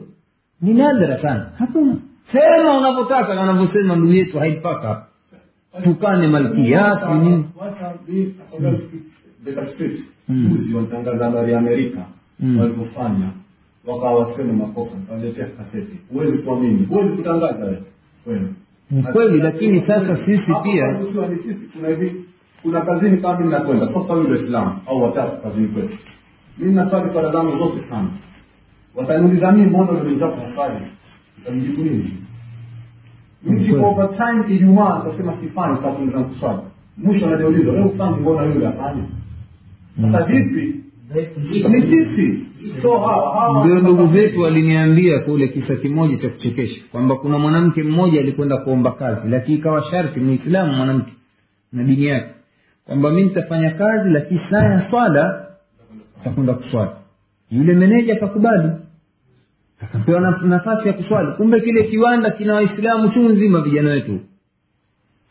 Ni nadra sana hakuna. Sema unavyotaka na wanavyosema ndugu yetu haipaka. Tukane malkiati nini Beta Street Mm. juzi walitangaza habari ya Amerika Mm. walivyofanya wakawa waseme makosa waletea kaseti. Huwezi kuamini huwezi kutangaza wewe. Ni kweli lakini sasa sisi pia sisi kuna hivi kuna kazini kama mimi nakwenda sasa huyu Waislamu au watatu kazini kwetu. Mimi naswali swala zangu zote sana. Wataniuliza mii mbona unaniuliza kwa swali nitamjibu nini? Kweli. Ijumaa tasema sifanyi sababu zangu mwisho anajiuliza wewe ufanyi mbona yule afanye sasa vipi ni sisi. Ndio ndugu zetu waliniambia kule kisa kimoja cha kuchekesha kwamba kuna mwanamke mmoja alikwenda kuomba kazi lakini ikawa sharti muislamu mwanamke na dini yake kwamba mi nitafanya kazi lakini saa ya swala takwenda kuswali. Yule meneja akakubali akapewa nafasi ya kuswali. Kumbe kile kiwanda kina waislamu chungu nzima vijana wetu.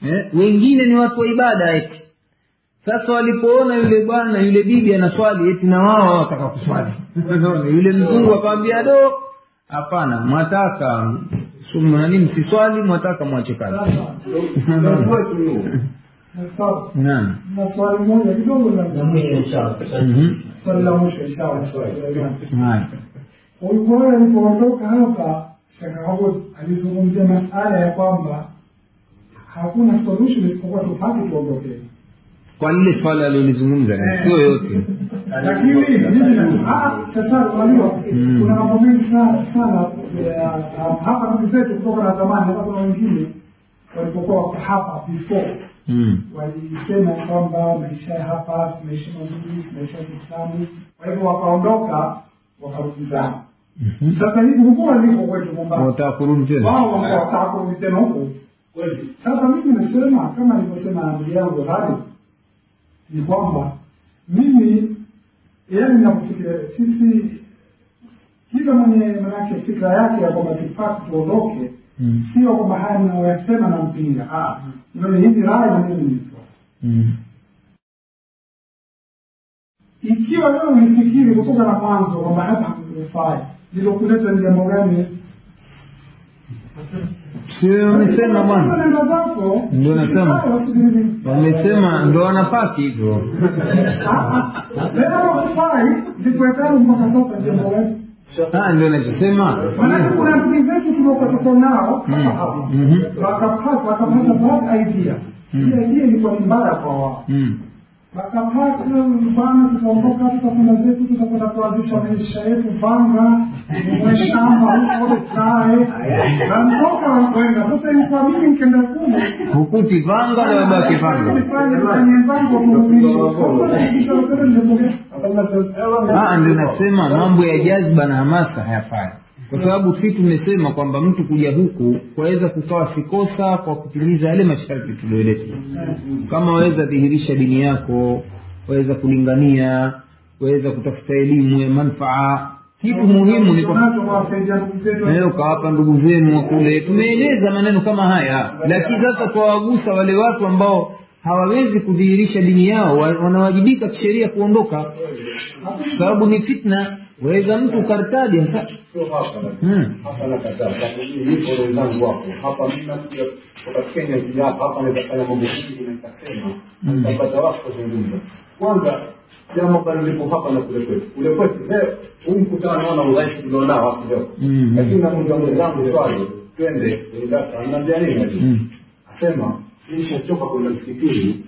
Eh? wengine ni watu wa ibada eti sasa walipoona yule bwana yule bibi anaswali eti na wao wataka kuswali. Yule mzungu akawambia do hapana mwataka sumu nani msiswali mwataka mwache kazi. Naam swali moja kidogo Mhm. swali la mwisho ulipoondoka hapa alizungumzia masala ya kwamba hakuna solution isipokuwa tupate tuondokee kwa lile swala alilizungumza sio yote. Lakini ah, sasa unajua Mm. kuna mambo mengi sana sana hapa ndugu zetu kutoka na zamani hata kuna wengine walipokuwa hapa before mm. walisema kwamba maisha ya hapa tunaishi mazuri ya kiislamu kwa hivyo wakaondoka wakarudizana Mhm. sasa hivi huku waliko kwetu mombasa. Kurudi tena? Wao wakawataka kurudi tena huku sasa mimi nasema kama alivyosema ndugu yangu Ghali ni kwamba mimi yani nakufikiria sisi kila mwenye manake fikra yake ya kwamba tufaa tuondoke Mm. sio kwamba haya mnayoyasema na mpinga Ah, ndio hizi rai na mimi nilitoa Mm. ikiwa wewe ulifikiri kutoka na mwanzo kwamba hapa hakufai lilokuleta ni jambo gani sio wamesema bwana. Ndio nasema. Wamesema ndo wanapaki hivyo. Ah, ndio nachosema kuna ndugu zetu tuliokuwa nao. Mm. wakapata wakapata bad idea. Mm. ile idea ilikuwa ni mbaya kwa wao Mm. mfano tukaondoka tutaondoka tutakwenda zetu tutakwenda kuanzisha maisha yetu panga mwe shamba huko na mtoka sasa ilikuwa mimi nkenda kule. Hukuti vanga na wabaki vanga mpango Ah, ndio nasema mambo ya jazba na hamasa hayafai kwa sababu si tumesema kwamba mtu kuja huku kwaweza kukawa sikosa kwa kutimiza yale masharti tulioeleza kama waweza dhihirisha dini yako waweza kulingania waweza kutafuta elimu ya manfaa. Kitu muhimu ni ukawapa ndugu zenu wakule tumeeleza maneno kama haya. Lakini sasa twawagusa wale watu ambao hawawezi kudhihirisha dini yao wanawajibika kisheria kuondoka. Sababu ni fitna waweza mtu ukartaja sasa hapa hmm. wenzangu wako hapa mimi nakuja kutoka Kenya kija hapa hapa naweza mambo mengi na nitapata kuzungumza. Kwanza hapa kule kwetu. Kule kwetu huu mkutano naona udhaifu tulionao hapo leo. Mm. lakini namuuliza mwenzangu swali twende kwenye darasa anaambia nini asema nishachoka kwenda msikitini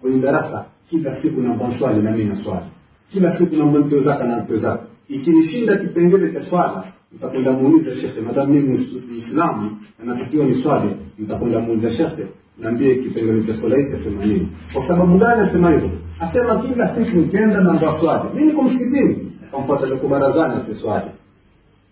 kwenye darasa kila siku na swali na mimi na swali kila siku naomba mtoe zaka ikinishinda kipengele cha swala nitakwenda muuliza shekhe madamu mimi muislamu na natakiwa ni swali nitakwenda muuliza shekhe naambie kipengele cha swala hii asema nini kwa sababu gani asema hivyo asema kila siku nikienda naomba swali mi niko msikitini kampata niko barazani asiswali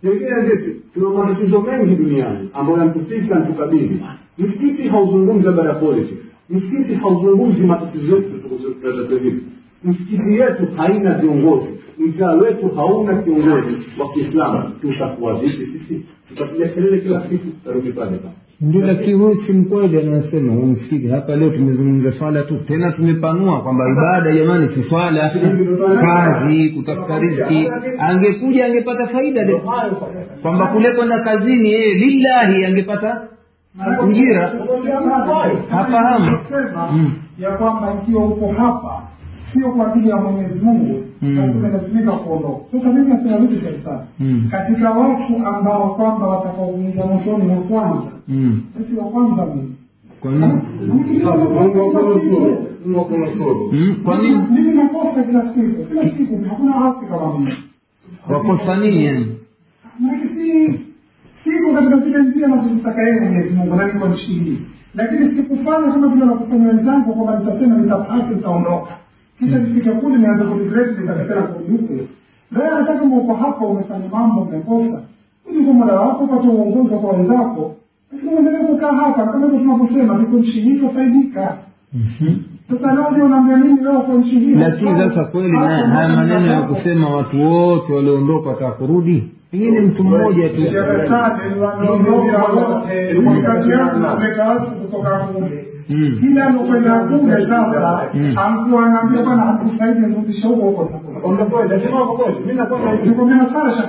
Nyingine vipi? Tuna matatizo mengi duniani ambayo yanatupika natukabili. Msikiti hauzungumzi habari ya politics. Msikiti hauzungumzi matatizo yetu tutakazo vipi. Msikiti yetu haina viongozi. Mtaa wetu hauna kiongozi wa Kiislamu. Tutakuwa vipi sisi? Tutapiga kelele kila siku, tarudi pale pale. ndio lakini huyu si mkweli anasema huu msikiti hapa leo tumezungumza swala tu tena tumepanua kwamba ibada jamani si swala kazi kutafuta riziki angekuja angepata faida leo kwamba kule kwenda kazini yeye lillahi angepata ujira hafahamu Mm. ya kwamba ikiwa uko hapa sio kwa ajili ya mwenyezi mungu. Mm. kuondoka. Sasa mimi vitu serikali Mm. katika watu ambao kwamba watakaoingia mwishoni wa kwanza. Mm. sisi wa kwanza mimi kwa nini. Mm, mimi nakosa kila siku. Kila siku hakuna asi kama mimi. Wakosa nini yani si siko katika zile njia nazozitaka yeye mwenyezi mungu na niko nchi hii lakini sikufanya kama vile nakufanya wenzangu kwamba nitasema nitapata nitaondoka kisha nifike kule nianze kuregret nitakatana kwa huku leo hata kama uko hapa umefanya mambo umekosa. Ili kwa mola wako upate uongozi kwa wenzako lakini uendelee kukaa hapa kama hivyo tunavyosema tuko nchi hii tufaidika sasa leo ndio unaambia mimi leo uko nchi hii lakini sasa kweli na haya maneno ya kusema watu wote walioondoka wataka kurudi. Pengine mtu mmoja tu. Kutoka kule Mm. kila alokwenda kule sasa alikuwa anaambia bwana hakusaidi nirudisha huko huko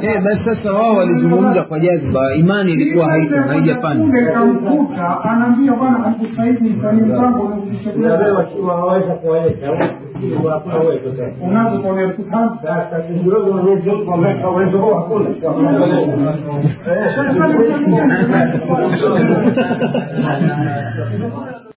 Eh, basi sasa wao walizungumza kwa jazba imani ilikuwa haijapanda anaambia bwana hakusaidi mfanye mpango wakiwa unazo kwa elfu tano sasa uwezo huo hakuna